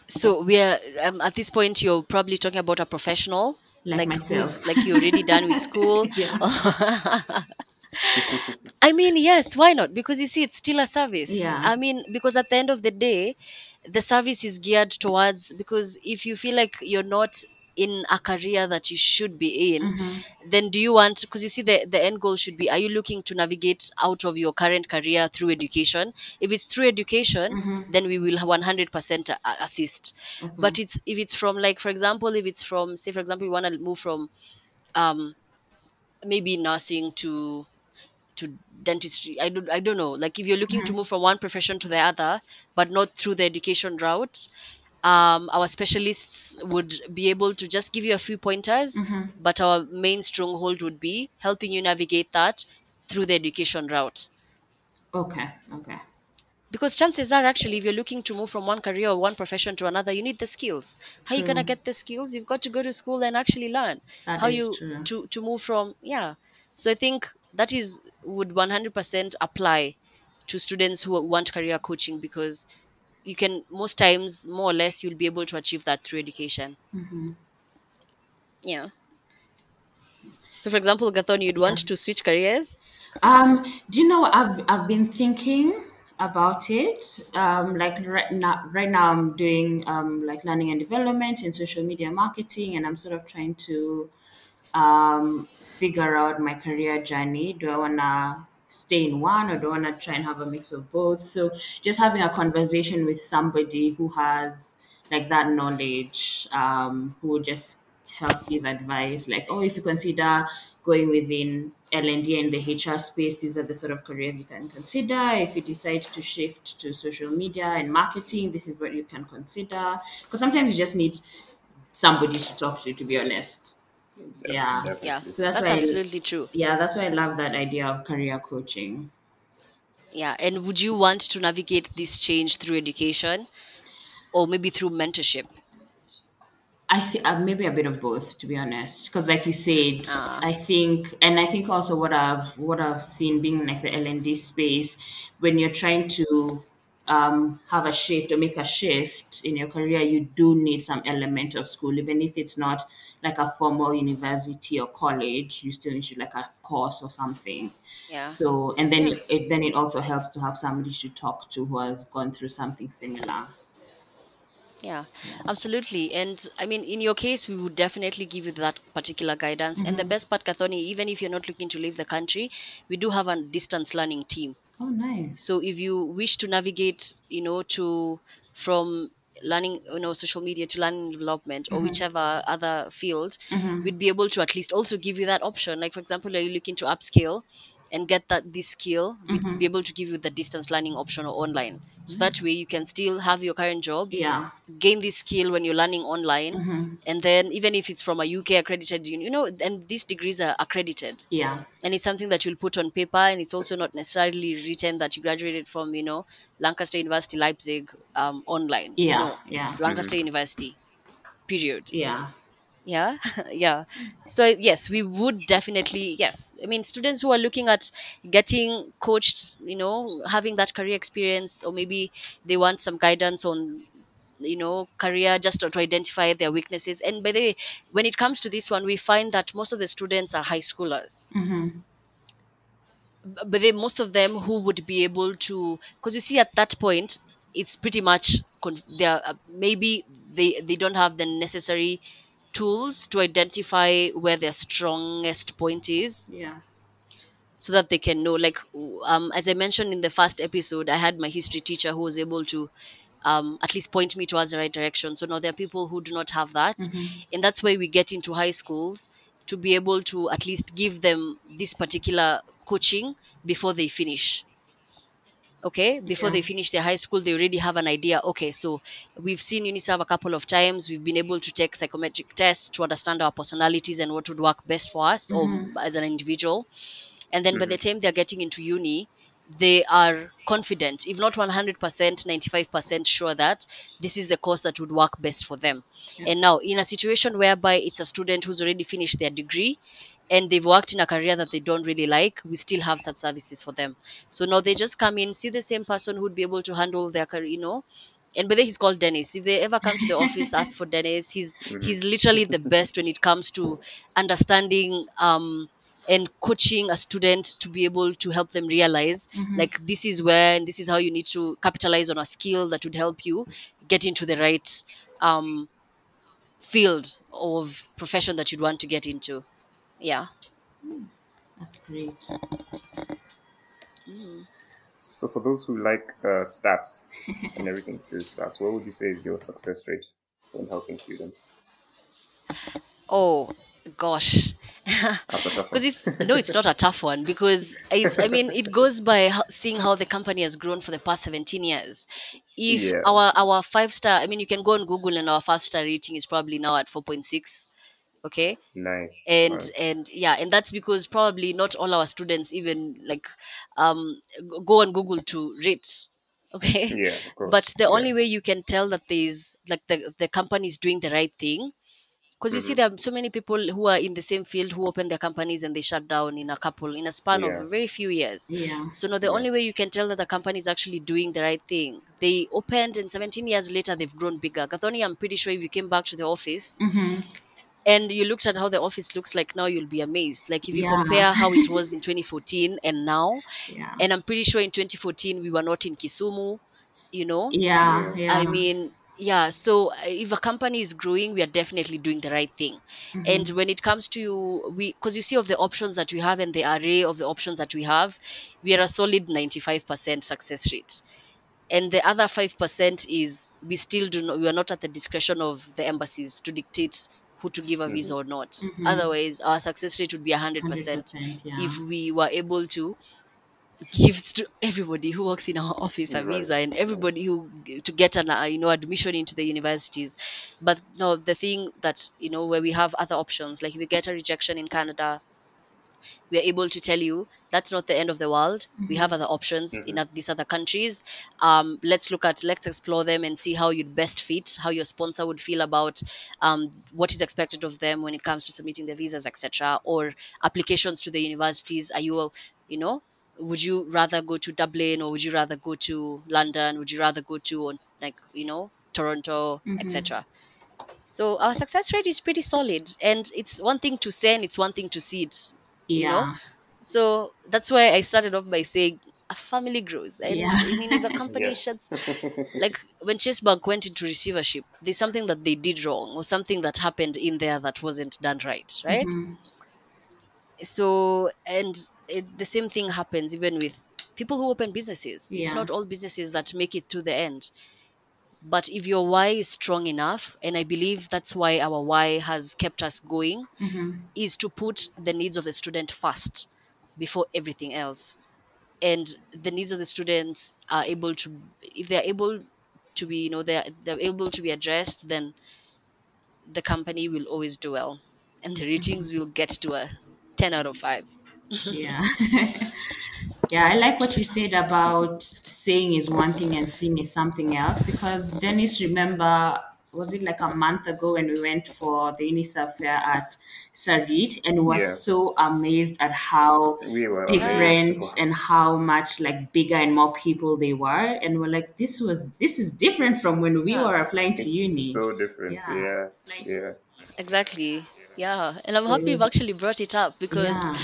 So we are um, at this point. You're probably talking about a professional, Like who's myself. like you're already done with school. I mean, yes, why not? Because you see, it's still a service. Yeah. I mean, because at the end of the day, the service is geared towards because if you feel like you're not in a career that you should be in, Mhm. then do you want because you see the the end goal should be are you looking to navigate out of your current career through education if it's through education Mhm. then we will 100% a- assist Okay. but it's if it's from like for example if it's from say for example you want to move from um maybe nursing to to dentistry i don't i don't know like if you're looking to move from one profession to the other but not through the education route um our specialists would be able to just give you a few pointers Mhm. but our main stronghold would be helping you navigate that through the education route Okay. Okay. because chances are actually if you're looking to move from one career or one profession to another you need the skills how you gonna True. get the skills you've got to go to school and actually learn That how is you true. to to move from yeah so i think that is would 100% apply to students who want career coaching because you can most times more or less you'll be able to achieve that through education Mhm. yeah so for example gathoni you'd want to switch careers Um, do you know I've I've been thinking about it. Um, like right now, right now I'm doing um like learning and development and social media marketing, and I'm sort of trying to um figure out my career journey. Do I wanna stay in one or do I wanna try and have a mix of both? So just having a conversation with somebody who has like that knowledge, um, who just help give advice, like, oh, if you consider going within L&D and the HR space, these are the sort of careers you can consider. If you decide to shift to social media and marketing, this is what you can consider. Because sometimes you just need somebody to talk to, to be honest. Yeah. Definitely. yeah So that's that's why I- absolutely true Yeah, that's why I love that idea of career coaching. yeah and would you want to navigate this change through education or maybe through mentorship I think uh, maybe a bit of both, to be honest. Because, like you said, Ah. I think, and I think also what I've what I've seen being like the L and D space, when you're trying to um, have a shift or make a shift in your career, you do need some element of school, even if it's not like a formal university or college. You still need like a course or something. yeah So, and then Yeah. it, then it also helps to have somebody to talk to who has gone through something similar. Yeah, absolutely. And I mean, in your case, we would definitely give you that particular guidance. And the best part, Gathoni, even if you're not looking to leave the country, we do have a distance learning team. Oh, nice. So if you wish to navigate, you know, to from learning, you know, social media to learning development or whichever other field, Mhm. we'd be able to at least also give you that option. Like for example, are you looking to upskill and get that this skill? We'd be able to give you the distance learning option or online. So that way you can still have your current job, Yeah. gain this skill when you're learning online Mhm. and then even if it's from a uk accredited you know and these degrees are accredited Yeah. and it's something that you'll put on paper and it's also not necessarily written that you graduated from you know lancaster university leipzig um, online Yeah, no, yeah. it's lancaster university period Yeah. Yeah yeah. So yes we would definitely yes. I mean students who are looking at getting coached you know having that career experience or maybe they want some guidance on you know career just to, to identify their weaknesses. And by the way when it comes to this one we find that most of the students are high schoolers. Mm-hmm. b- but then most of them who would be able to because you see at that point it's pretty much con- they're uh, maybe they they don't have the necessary tools to identify where their strongest point is Yeah. so that they can know like um as i mentioned in the first episode i had my history teacher who was able to um at least point me towards the right direction so now there are people who do not have that Mhm. and that's why we get into high schools to be able to at least give them this particular coaching before they finish okay before Yeah. they finish their high school they already have an idea okay so we've seen uniserv a couple of times we've been able to take psychometric tests to understand our personalities and what would work best for us Mhm. or as an individual and then by the time they're getting into uni they are confident if not 100% 95% sure that this is the course that would work best for them Yeah. and now in a situation whereby it's a student who's already finished their degree and they've worked in a career that they don't really like we still have such services for them so now they just come in see the same person who'd be able to handle their career you know and by the way, he's called Dennis. If they ever come to the office, ask for Dennis. He's he's literally the best when it comes to understanding um and coaching a student to be able to help them realize Mhm. like this is where and this is how you need to capitalize on a skill that would help you get into the right um field of profession that you'd want to get into. Yeah. That's great. Mm. So, for those who like uh, stats and everything to do with stats, what would you say is your success rate when helping students? Oh gosh. That's a tough one. because it's no it's not a tough one because it's, i mean it goes by seeing how the company has grown for the past 17 years if Yeah. our our five star i mean you can go on google and our five star rating is probably now at 4.6 okay Nice. and nice. and yeah and that's because probably not all our students even like um g- go on google to rate okay yeah, of course. but the yeah. only way you can tell that there's like the the company is doing the right thing because you see Mhm. there are so many people who are in the same field who open their companies and they shut down in a couple in a span Yeah. of very few years Yeah. so now the Yeah. only way you can tell that the company is actually doing the right thing they opened and 17 years later they've grown bigger Gathoni, i'm pretty sure if you came back to the office Mm-hmm. And you looked at how the office looks like now you'll be amazed like if you Yeah. compare how it was in 2014 and now Yeah. and i'm pretty sure in 2014 we were not in kisumu you know Yeah. Yeah. I mean, yeah. So uh, if a company is growing, we are definitely doing the right thing. Mhm. And when it comes to we, because you see of the options that we have and the array of the options that we have, we are a solid ninety-five percent success rate. And the other five percent is we still do not. We are not at the discretion of the embassies to dictate who to give a visa or not. Mhm. Otherwise, our success rate would be hundred percent 100%, yeah. if we were able to give to everybody who works in our office a visa and everybody who to get an uh, you know admission into the universities but no the thing that you know where we have other options like if we get a rejection in canada we are able to tell you that's not the end of the world. We have other options in oth- these other countries. Um, let's look at let's explore them and see how you'd best fit how your sponsor would feel about um, what is expected of them when it comes to submitting their visas etc or applications to the universities. Are you you know would you rather go to dublin or would you rather go to london? Would you rather go to like you know toronto Mhm. etc so our success rate is pretty solid and it's one thing to say and it's one thing to see it you know, yeah. so that's why I started off by saying a family grows. And Yeah. I mean, if a company Yeah. shuts, like when Chase Bank went into receivership, there's something that they did wrong or something that happened in there that wasn't done right, right? Mhm. So, and it, the same thing happens even with people who open businesses. Yeah. It's not all businesses that make it to the end. But if your why is strong enough, and I believe that's why our why has kept us going, Mhm. is to put the needs of the student first before everything else. And the needs of the students are able to if they're able to be you know they're, they're able to be addressed then the company will always do well. And the ratings will get to a 10 out of 5 yeah yeah i like what you said about saying is one thing and seeing is something else because denis remember was it like a month ago when we went for the Uniserv fair at Sarit and was Yeah. so amazed at how We were different amazed. and how much like bigger and more people they were and we're like this was this is different from when we Yeah. were applying to It's uni so different. Yeah. Yeah, Like- yeah. Exactly. Yeah, and I'm So happy you've actually brought it up because yeah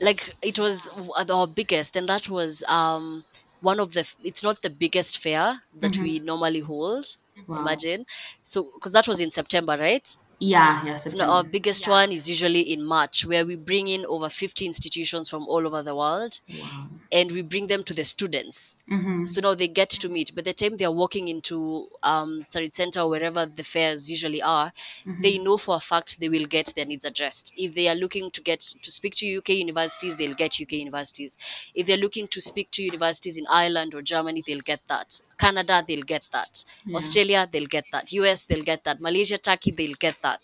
like it was w- our biggest and that was um one of the f- it's not the biggest fair that we normally hold wow. imagine. So because that was in september right yeah yeah so now September. our biggest one is usually in march where we bring in over 50 institutions from all over the world wow and we bring them to the students mm-hmm. so now they get to meet by the time they're walking into um Sarit center or wherever the fairs usually are they know for a fact they will get their needs addressed. If they are looking to get to speak to UK universities, they'll get UK universities. If they're looking to speak to universities in Ireland or Germany, they'll get that. Canada, they'll get that. Yeah. Australia, they'll get that. US, they'll get that. Malaysia, Turkey, they'll get that.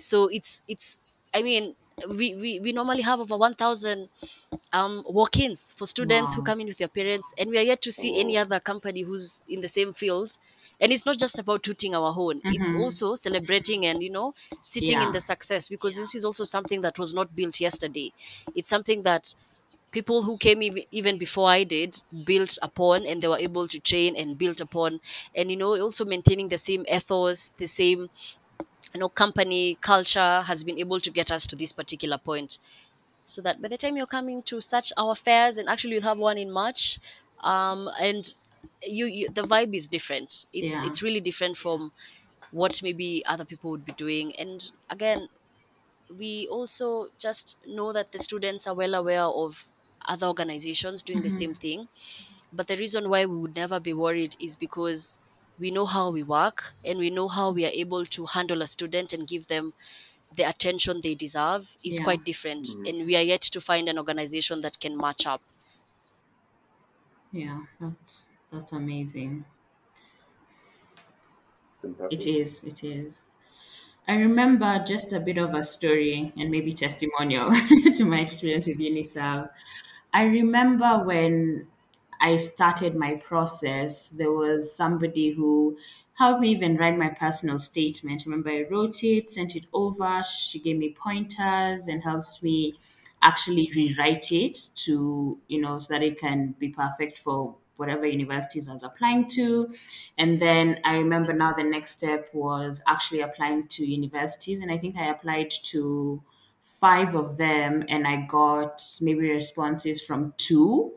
So it's it's I mean we, we, we normally have over 1,000 um, walk-ins for students who come in with their parents, and we are yet to see any other company who's in the same field. And it's not just about tooting our horn; it's Mhm. also celebrating and you know sitting Yeah. in the success because this is also something that was not built yesterday. It's something that people who came ev- even before I did built upon, and they were able to train and build upon, and you know also maintaining the same ethos, the same you know company culture has been able to get us to this particular point. So that by the time you're coming to such our fairs and actually you'll have one in march um and you, you the vibe is different. It's Yeah. it's really different from what maybe other people would be doing. And again we also just know that the students are well aware of other organizations doing the same thing. But the reason why we would never be worried is because we know how we work and we know how we are able to handle a student and give them the attention they deserve is Yeah. quite different mm-hmm. and we are yet to find an organization that can match up yeah that's that's amazing It's impressive. It is, it is. I remember just a bit of a story and maybe testimonial to my experience with Uniserv. I remember when I started my process, there was somebody who helped me even write my personal statement. Remember I wrote it, sent it over. She gave me pointers and helped me actually rewrite it to, you know, so that it can be perfect for whatever universities I was applying to. And then I remember now the next step was actually applying to universities. And I think I applied to five of them and I got maybe responses from two.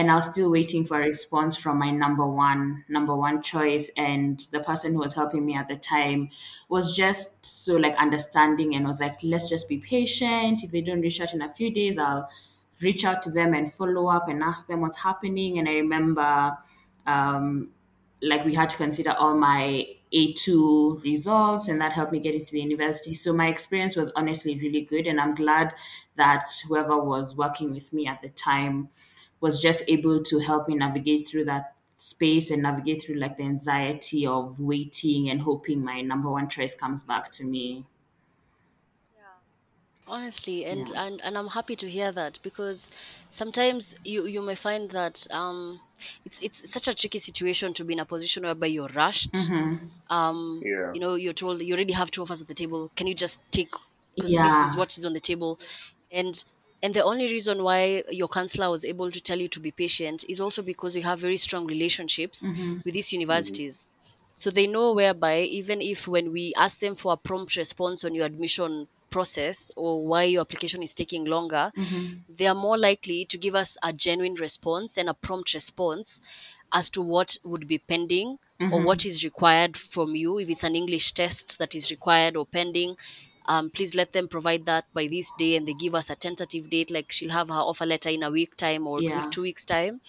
And I was still waiting for a response from my number one, number one choice. And the person who was helping me at the time was just so like understanding and was like, let's just be patient. If they don't reach out in a few days, I'll reach out to them and follow up and ask them what's happening. And I remember um, like we had to consider all my A2 results, and that helped me get into the university. So my experience was honestly really good, and I'm glad that whoever was working with me at the time was just able to help me navigate through that space and navigate through like the anxiety of waiting and hoping my number one choice comes back to me. Yeah. Honestly and Yeah. and and i'm happy to hear that because sometimes you you may find that um it's it's such a tricky situation to be in a position whereby you're rushed um Yeah. you know you're told you already have two offers at the table can you just take because this is what is on the table and and the only reason why your counselor was able to tell you to be patient is also because you have very strong relationships mm-hmm. with these mm-hmm. universities. So they know whereby even if when we ask them for a prompt response on your admission process or why your application is taking longer, mm-hmm. they are more likely to give us a genuine response and a prompt response as to what would be pending or what is required from you. If it's an English test that is required or pending, um, please let them provide that by this day and they give us a tentative date, like she'll have her offer letter in a week time or Yeah. two weeks time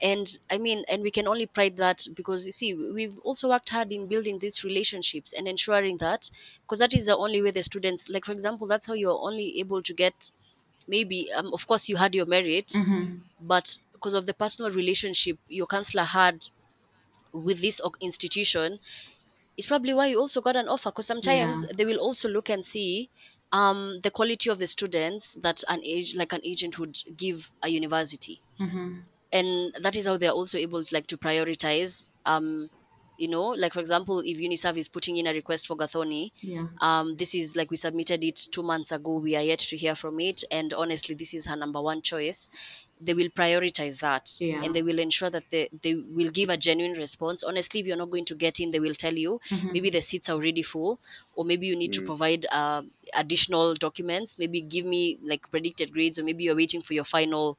and i mean and we can only pride that because you see we've also worked hard in building these relationships and ensuring that because that is the only way the students like for example that's how you're only able to get maybe um, of course you had your merit but because of the personal relationship your counselor had with this institution is probably why you also got an offer because sometimes Yeah. they will also look and see um, the quality of the students that an age like an agent would give a university and that is how they're also able to like to prioritize um you know like for example if uniserv is putting in a request for gathoni Yeah. um this is like we submitted it two months ago we are yet to hear from it and honestly this is her number one choice they will prioritize that Yeah. and they will ensure that they, they will give a genuine response honestly if you're not going to get in they will tell you Mhm. maybe the seats are already full or maybe you need to Mm. provide uh, additional documents maybe give me like predicted grades or maybe you're waiting for your final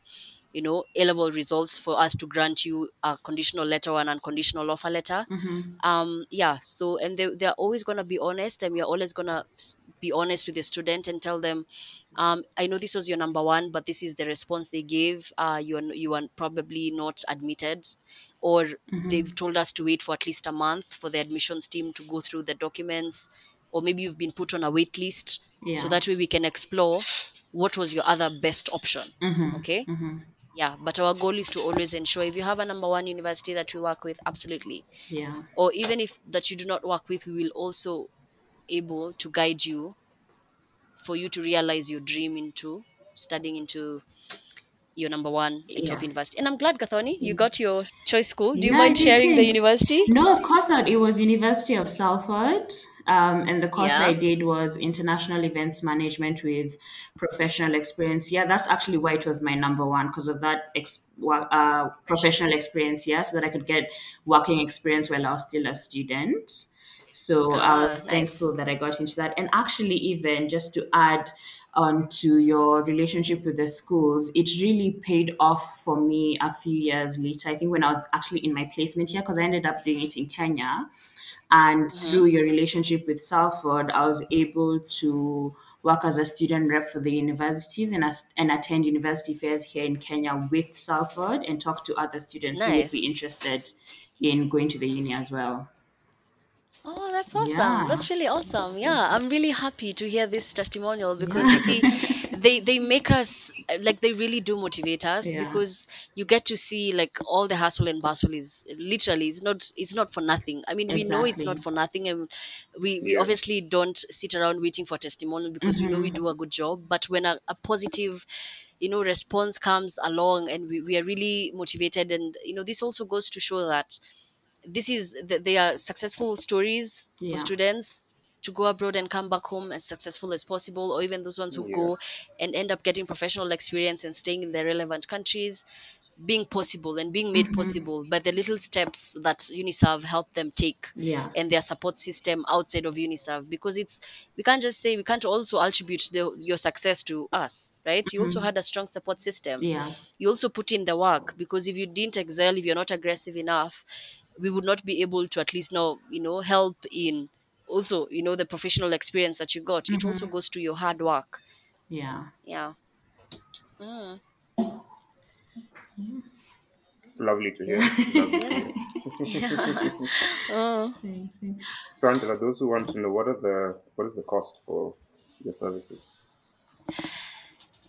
you know a level results for us to grant you a conditional letter or an unconditional offer letter Mhm. um yeah so and they, they're always going to be honest and we're always going to be honest with the student and tell them um i know this was your number one but this is the response they gave uh you are you are probably not admitted or Mhm. they've told us to wait for at least a month for the admissions team to go through the documents or maybe you've been put on a wait list Yeah. so that way we can explore what was your other best option Mhm. okay Mhm. Yeah but our goal is to always ensure if you have a number one university that we work with absolutely. Yeah. or even if that you do not work with we will also able to guide you for you to realize your dream into studying into your number one in top university. And i'm glad gathoni you Mm. got your choice school. Do you Yeah, mind sharing the university? No, of course not. It was University of Salford, um, and the course Yeah. I did was international events management with professional experience. Yeah, that's actually why it was my number one because of that ex- uh, professional experience. Yeah, so that I could get working experience while I was still a student. So I Ah, was nice. thankful that I got into that. And actually, even just to add on to your relationship with the schools, it really paid off for me a few years later. I think when I was actually in my placement here, because I ended up doing it in Kenya. And mm-hmm. through your relationship with Salford, I was able to work as a student rep for the universities and, as, and attend university fairs here in Kenya with Salford and talk to other students who would be interested in going to the uni as well. Oh, that's awesome. Yeah. That's really awesome. Yeah, I'm really happy to hear this testimonial because you see, they they make us like they really do motivate us Yeah. because you get to see like all the hustle and bustle is literally it's not it's not for nothing. I mean, we know it's not Exactly. for nothing, and we we Yeah. obviously don't sit around waiting for testimonial because we know we Mhm. do a good job. But when a, a positive you know response comes along and we, we are really motivated and you know this also goes to show that this is that they are successful stories Yeah. for students to go abroad and come back home as successful as possible or even those ones who Yeah. go and end up getting professional experience and staying in the relevant countries being possible and being made Mhm. possible by the little steps that uniserv helped them take Yeah. and their support system outside of uniserv because it's we can't just say we can't also attribute the, your success to us right you also Mhm. had a strong support system Yeah. you also put in the work because if you didn't excel if you're not aggressive enough we would not be able to at least now you know help in also you know the professional experience that you got it also Mhm. goes to your hard work Yeah. yeah mm. It's lovely to hear. Lovely to hear. yeah oh. Thanks, thanks. So Angela, those who want to know what are the what is the cost for your services?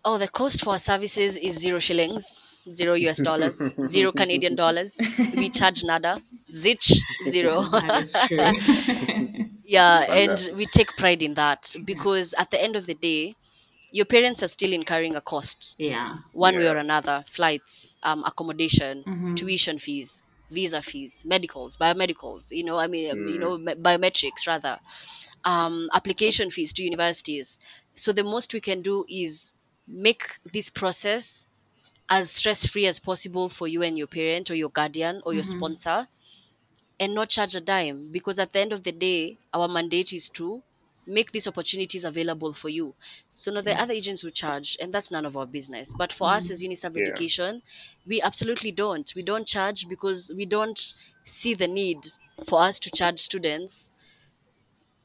oh the cost for our services is zero shillings zero us dollars zero canadian dollars we charge nada zich zero That is true. yeah and Fantastic. we take pride in that because at the end of the day your parents are still incurring a cost yeah. one way or another flights um, accommodation Mhm. tuition fees visa fees medicals biomedicals you know i mean um, you Mm. know biometrics rather um, application fees to universities so the most we can do is make this process as stress free as possible for you and your parent or your guardian or your Mhm. sponsor and not charge a dime because at the end of the day our mandate is to make these opportunities available for you so now the Yeah. other agents will charge and that's none of our business but for us as uniserv Yeah. education we absolutely don't we don't charge because we don't see the need for us to charge students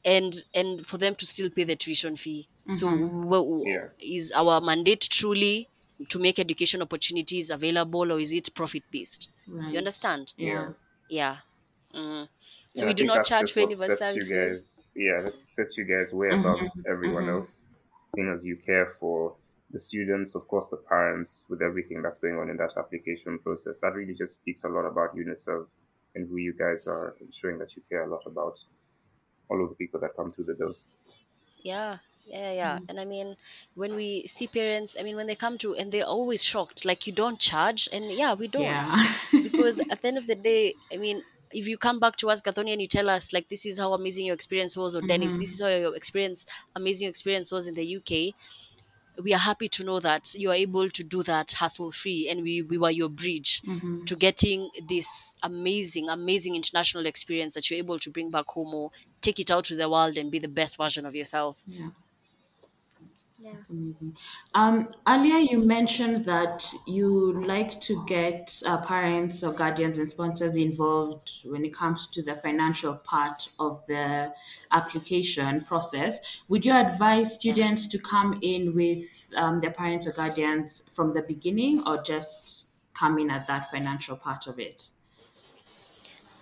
and and for them to still pay the tuition fee so Mhm. w- w- Yeah. is our mandate truly to make education opportunities available or is it profit based Right. you understand Yeah. yeah mm. so And we I do not charge just for what Uniserv sets you guys yeah, that sets you guys way Mhm, above everyone mhm. else. Seeing as you care for the students, of course the parents, with everything that's going on in that application process. That really just speaks a lot about Uniserv and who you guys are ensuring that you care a lot about all of the people that come through the doors. yeah yeah yeah Mm. and i mean when we see parents i mean when they come to and they're always shocked like you don't charge and yeah we don't Yeah. because at the end of the day i mean if you come back to us gathoni and you tell us like this is how amazing your experience was or denis this is how your experience amazing experience was in the uk we are happy to know that you are able to do that hassle free and we, we were your bridge Mhm. to getting this amazing amazing international experience that you're able to bring back home or take it out to the world and be the best version of yourself Yeah. Yeah. That's amazing. Um, earlier you mentioned that you like to get uh, parents or guardians and sponsors involved when it comes to the financial part of the application process. Would you advise students to come in with um, their parents or guardians from the beginning or just come in at that financial part of it?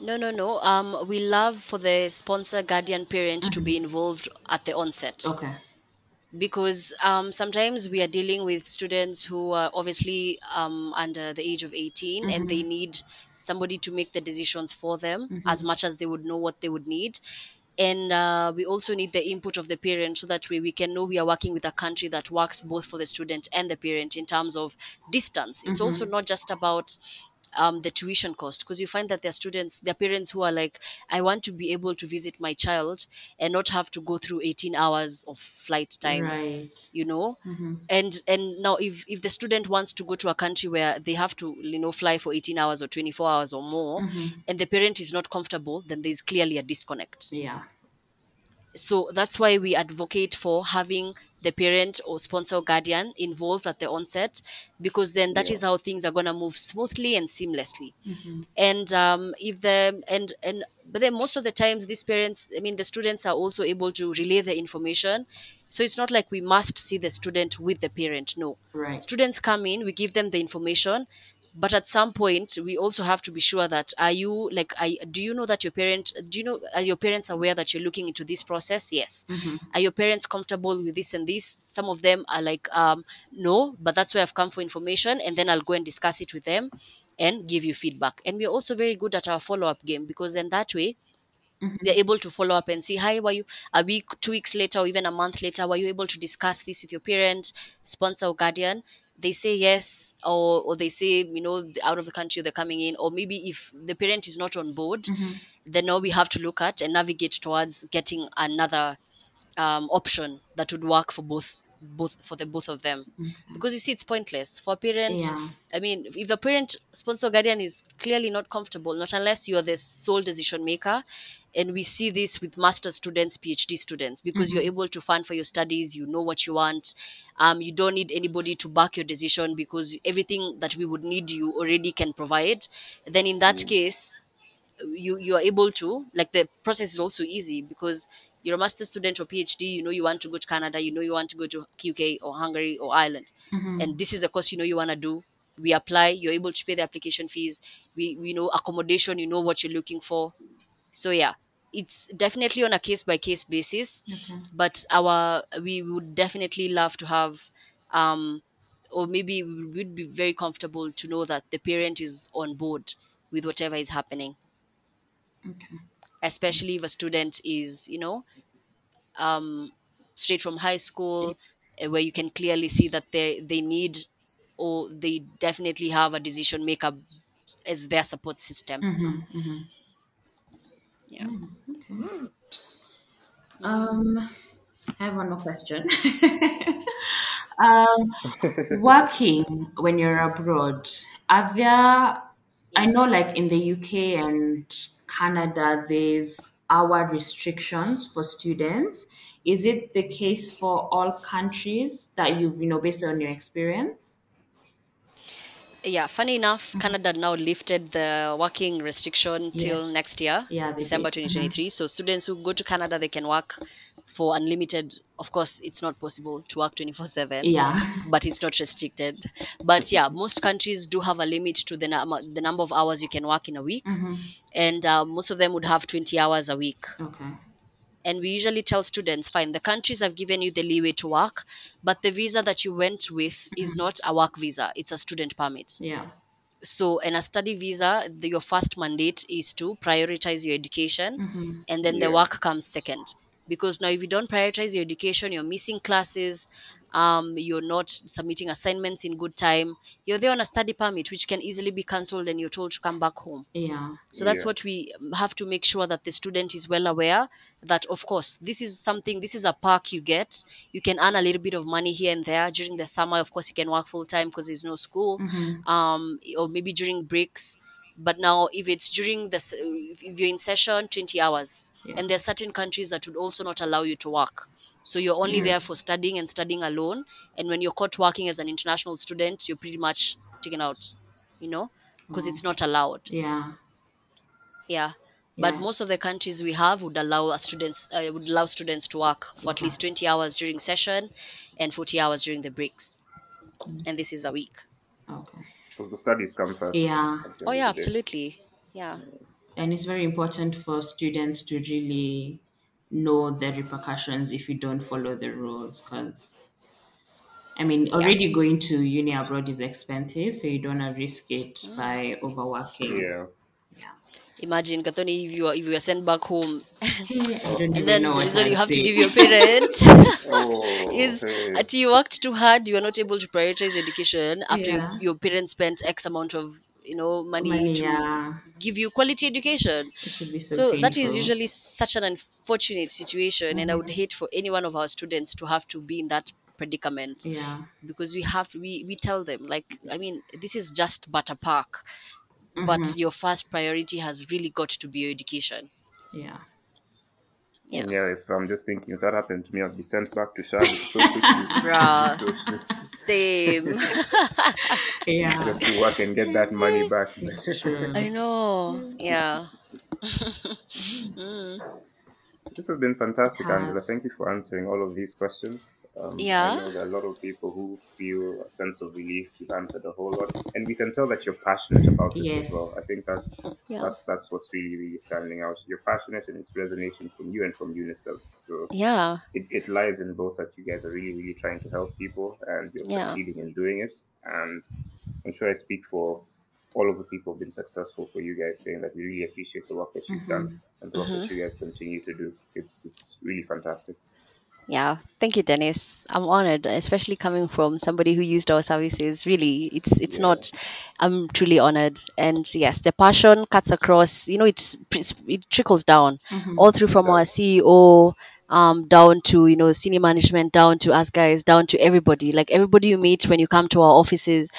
no no no um we love for the sponsor guardian parent to Mm-hmm. be involved at the onset Okay. Because um, sometimes we are dealing with students who are obviously um, under the age of 18 and they need somebody to make the decisions for them as much as they would know what they would need. And uh, we also need the input of the parent so that way we can know we are working with a country that works both for the student and the parent in terms of distance. It's also not just about um, the tuition cost because you find that there are students there are parents who are like i want to be able to visit my child and not have to go through 18 hours of flight time Right. you know and and now if if the student wants to go to a country where they have to you know fly for 18 hours or 24 hours or more and the parent is not comfortable then there's clearly a disconnect Yeah. So that's why we advocate for having the parent or sponsor or guardian involved at the onset because then that is how things are going to move smoothly and seamlessly. And um, if the and and but then most of the times these parents i mean the students are also able to relay the information. So it's not like we must see the student with the parent no. Right. students come in we give them the information but at some point we also have to be sure that are you like I, do you know that your parent do you know are your parents aware that you're looking into this process? Yes. Are your parents comfortable with this and this? Some of them are like um no but that's where i've come for information and then i'll go and discuss it with them and give you feedback. And we're also very good at our follow-up game because then that way we are able to follow up and see hi were you a week two weeks later or even a month later were you able to discuss this with your parent sponsor or guardian they say yes or or they say you know out of the country they're coming in or maybe if the parent is not on board then now we have to look at and navigate towards getting another um, option that would work for both both for the both of them. Because you see it's pointless for a parent. Yeah. i mean if the parent sponsor guardian is clearly not comfortable not unless you're the sole decision maker and we see this with master students phd students because you're mm-hmm. able to fund for your studies you know what you want. Um, you don't need anybody to back your decision because everything that we would need you already can provide. Then in that mm-hmm. case you you are able to like the process is also easy because you're a master student or phd you know you want to go to canada you know you want to go to uk or hungary or ireland. Mm-hmm. And this is the course you know you want to do. We apply you're able to pay the application fees. We we know accommodation you know what you're looking for so yeah it's definitely on a case by case basis Okay. but our we would definitely love to have um or maybe we would be very comfortable to know that the parent is on board with whatever is happening Okay. especially if a student is you know um straight from high school uh, where you can clearly see that they they need or they definitely have a decision maker as their support system Mm-hmm, mm-hmm. Yeah. Okay. Um, I have one more question. um, working when you're abroad, are there? I know, like in the UK and Canada, there's hour restrictions for students. Is it the case for all countries that you've, you know, based on your experience? Yeah funny enough canada now lifted the working restriction till Yes. next year Yeah, december did. 2023 so students who go to canada they can work for unlimited of course it's not possible to work 24 7 Yeah. but it's not restricted but yeah most countries do have a limit to the, num- the number of hours you can work in a week Mm-hmm. and uh, most of them would have 20 hours a week Okay. And we usually tell students fine the countries have given you the leeway to work but the visa that you went with is not a work visa it's a student permit Yeah. so in a study visa the, your first mandate is to prioritize your education Mm-hmm. and then the work comes second because now if you don't prioritize your education you're missing classes um, you're not submitting assignments in good time, you're there on a study permit, which can easily be cancelled and you're told to come back home. Yeah. So that's Yeah. what we um, have to make sure that the student is well aware that, of course, this is something, this is a perk you get. You can earn a little bit of money here and there. During the summer, of course, you can work full time because there's no school, Mhm. um, or maybe during breaks. But now, if it's during the, s- if if you're in session, 20 hours. Yeah. And there are certain countries that would also not allow you to work. So you're only Mhm. there for studying and studying alone. And when you're caught working as an international student, you're pretty much taken out, you know, because Oh. it's not allowed Yeah. yeah but Yeah. most of the countries we have would allow students uh, would allow students to work for at least 20 hours during session and 40 hours during the breaks Mm. and this is a week Okay. Because the studies come first. Yeah. oh yeah of the day. absolutely yeah And it's very important for students to really know the repercussions if you don't follow the rules because I mean, already going to uni abroad is expensive, so you don't want to risk it by mm. overworking. Yeah. Yeah. imagine Gathoni, if you are if you are sent back home Hey, I don't even and then know the what result you I'll have to say. give your parents Oh, is hey. that you worked too hard you are not able to prioritize education after Yeah. your, your parents spent x amount of you know money, Money, to yeah. give you quality education It should be so, so that is usually such an unfortunate situation and i would Mhm. hate for any one of our students to have to be in that predicament Yeah. because we have we we tell them like i mean this is just but a park but Mhm. your first priority has really got to be your education Yeah. Yeah yeah, if I'm just thinking, if that happened to me, I'd be sent back to Shadi so quickly. Bruh. just, to, just, same Yeah. just to work and get that money back. I know yeah Mm. This has been fantastic, It Angela. Thank you for answering all of these questions. Um, Yeah. I know there are a lot of people who feel a sense of relief. You've answered a whole lot, and we can tell that you're passionate about this Yes. as well. I think that's Yeah. that's that's what's really really standing out. You're passionate, and it's resonating from you and from Uniserv. So yeah it, it lies in both that you guys are really really trying to help people, and you're Yeah. succeeding in doing it. And I'm sure I speak for all of the people who've been successful for you guys, saying that we really appreciate the work that you've done and the work that you guys continue to do. It's it's really fantastic. Yeah, thank you, Denis. I'm honored, especially coming from somebody who used our services. Really, it's it's Yeah. not. I'm truly honored, and yes, the passion cuts across. You know, it's it trickles down Mhm. all through from our. CEO um down to you know senior management, down to us guys, down to everybody. Like everybody you meet when you come to our offices,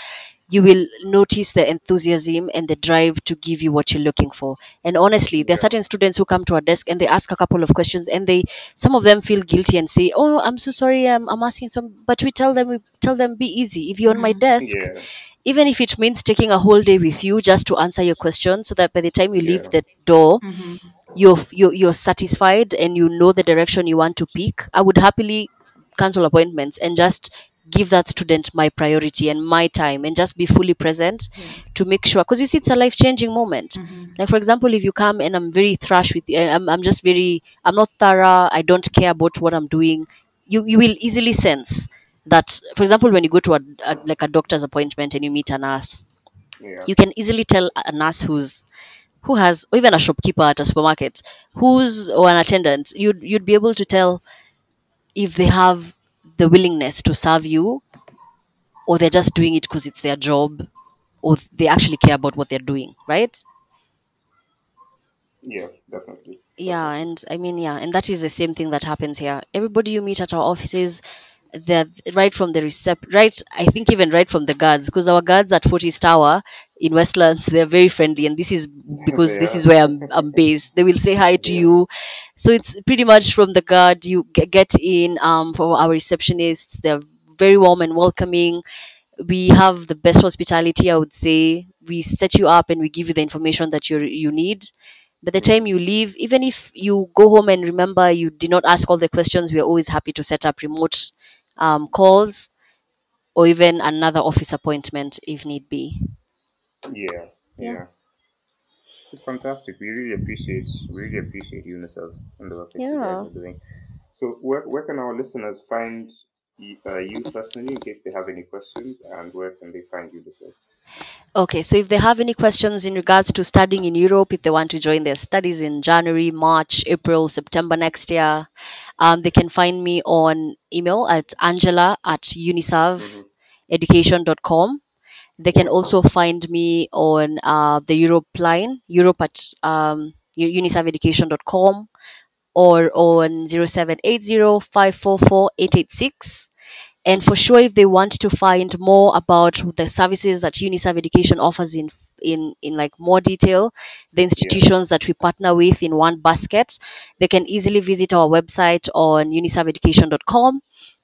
you will notice the enthusiasm and the drive to give you what you're looking for. And honestly, there are certain students who come to our desk and they ask a couple of questions and they some of them feel guilty and say, "Oh, I'm so sorry, I'm, I'm asking some." But we tell them, we tell them, be easy. If you're on my Mhm. desk, Yeah, even if it means taking a whole day with you just to answer your question, so that by the time you leave Yeah. the door, Mhm. you're you're you're satisfied and you know the direction you want to pick. I would happily cancel appointments and just give that student my priority and my time and just be fully present Yeah. to make sure because you see it's a life changing moment Mhm. like for example if you come and i'm very thrash with you I'm, I'm just very i'm not thorough i don't care about what i'm doing you you will easily sense that for example when you go to a, a like a doctor's appointment and you meet a nurse yeah, you can easily tell a nurse who's who has or even a shopkeeper at a supermarket who's or an attendant you'd you'd be able to tell if they have the willingness to serve you or they're just doing it because it's their job or they actually care about what they're doing right? Yeah, definitely. yeah and i mean yeah and that is the same thing that happens here. Everybody you meet at our offices they're right from the recept right i think even right from the guards because our guards at fortis tower in westlands they're very friendly and this is because this is where I'm, I'm based. They will say hi to Yeah. you. So it's pretty much from the guard you ge- get in um for our receptionists. They're very warm and welcoming. We have the best hospitality i would say. We set you up and we give you the information that you you need. By the time you leave even if you go home and remember you did not ask all the questions we are always happy to set up remote um, calls or even another office appointment if need be Yeah, Yeah. yeah. It's fantastic. We really appreciate really appreciate Uniserv and the work that you guys are doing. So where where can our listeners find you, uh, you personally, in case they have any questions, and where can they find you, Lisa? Okay, so if they have any questions in regards to studying in Europe, if they want to join their studies in January, March, April, September next year, um, they can find me on email at angela at uniserveducation.com. They can also find me on uh, the Europe line, Europe at um, u- or on 0780-544-886. And for sure, if they want to find more about the services that Uniserv Education offers in in in like more detail, the institutions that we partner with in one basket, they can easily visit our website on uniserveducation.com.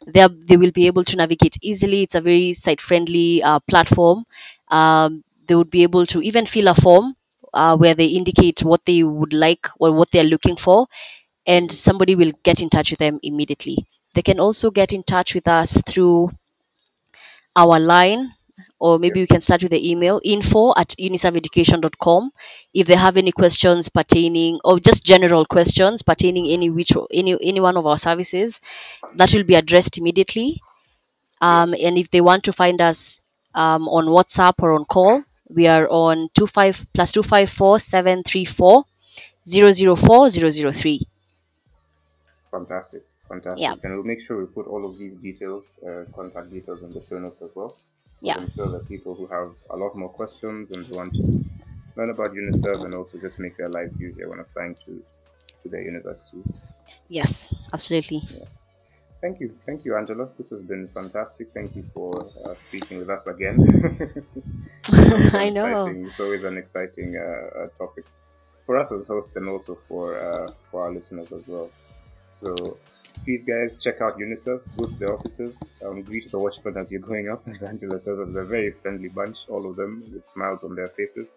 There, they will be able to navigate easily. It's a very site-friendly uh, platform. Um, they would be able to even fill a form uh, where they indicate what they would like or what they're looking for, and somebody will get in touch with them immediately. They can also get in touch with us through our line, or maybe we can start with the email info at uniserveducation.com. If they have any questions pertaining, or just general questions pertaining any which any any one of our services, that will be addressed immediately. Um, and if they want to find us um, on WhatsApp or on call, we are on two five plus two five four seven three four zero zero four zero zero three. Fantastic, fantastic. Yeah. And we'll make sure we put all of these details, uh, contact details in the show notes as well. Yeah. I'm sure that people who have a lot more questions and want to learn about Uniserv and also just make their lives easier when applying to, to their universities. Yes, absolutely. Yes. Thank you. Thank you, Angela. This has been fantastic. Thank you for uh, speaking with us again. It's always an I know. exciting- It's always an exciting uh, uh, topic for us as hosts and also for uh, for our listeners as well. So please, guys, check out Uniserv, to the offices, um, greet the watchmen as you're going up. As Angela says, as they're a very friendly bunch, all of them with smiles on their faces.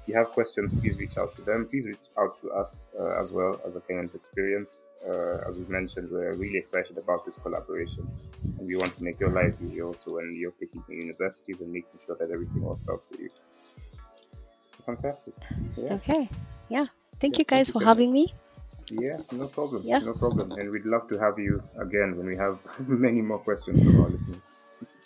If you have questions, please reach out to them. Please reach out to us uh, as well as a Kenyans Experience. Uh, as we mentioned, we're really excited about this collaboration, and we want to make your lives easier also when you're picking your universities and making sure that everything works out for you. Fantastic. Yeah. Okay. Yeah. Thank Yeah, you thank guys you for having me. Yeah, no problem. Yeah. No problem. And we'd love to have you again when we have many more questions from our listeners.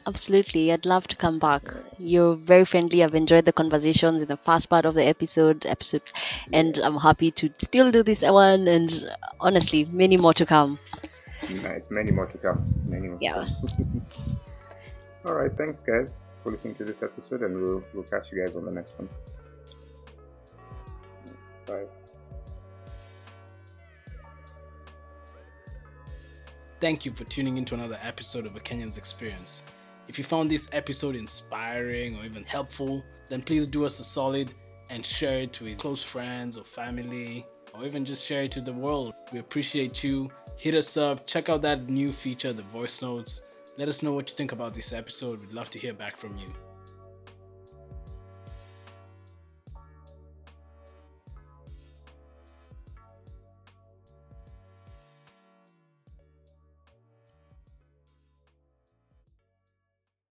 Absolutely. I'd love to come back. You're very friendly. I've enjoyed the conversations in the first part of the episode, episode, and I'm happy to still do this one. And honestly, many more to come. Nice. Many more to come. Many more. Yeah. All right. Thanks, guys, for listening to this episode, and we'll we'll catch you guys on the next one. Bye. Thank you for tuning into another episode of A Kenyan's Experience. If you found this episode inspiring or even helpful, then please do us a solid and share it with close friends or family, or even just share it to the world. We appreciate you. Hit us up, check out that new feature, the voice notes. Let us know what you think about this episode. We'd love to hear back from you.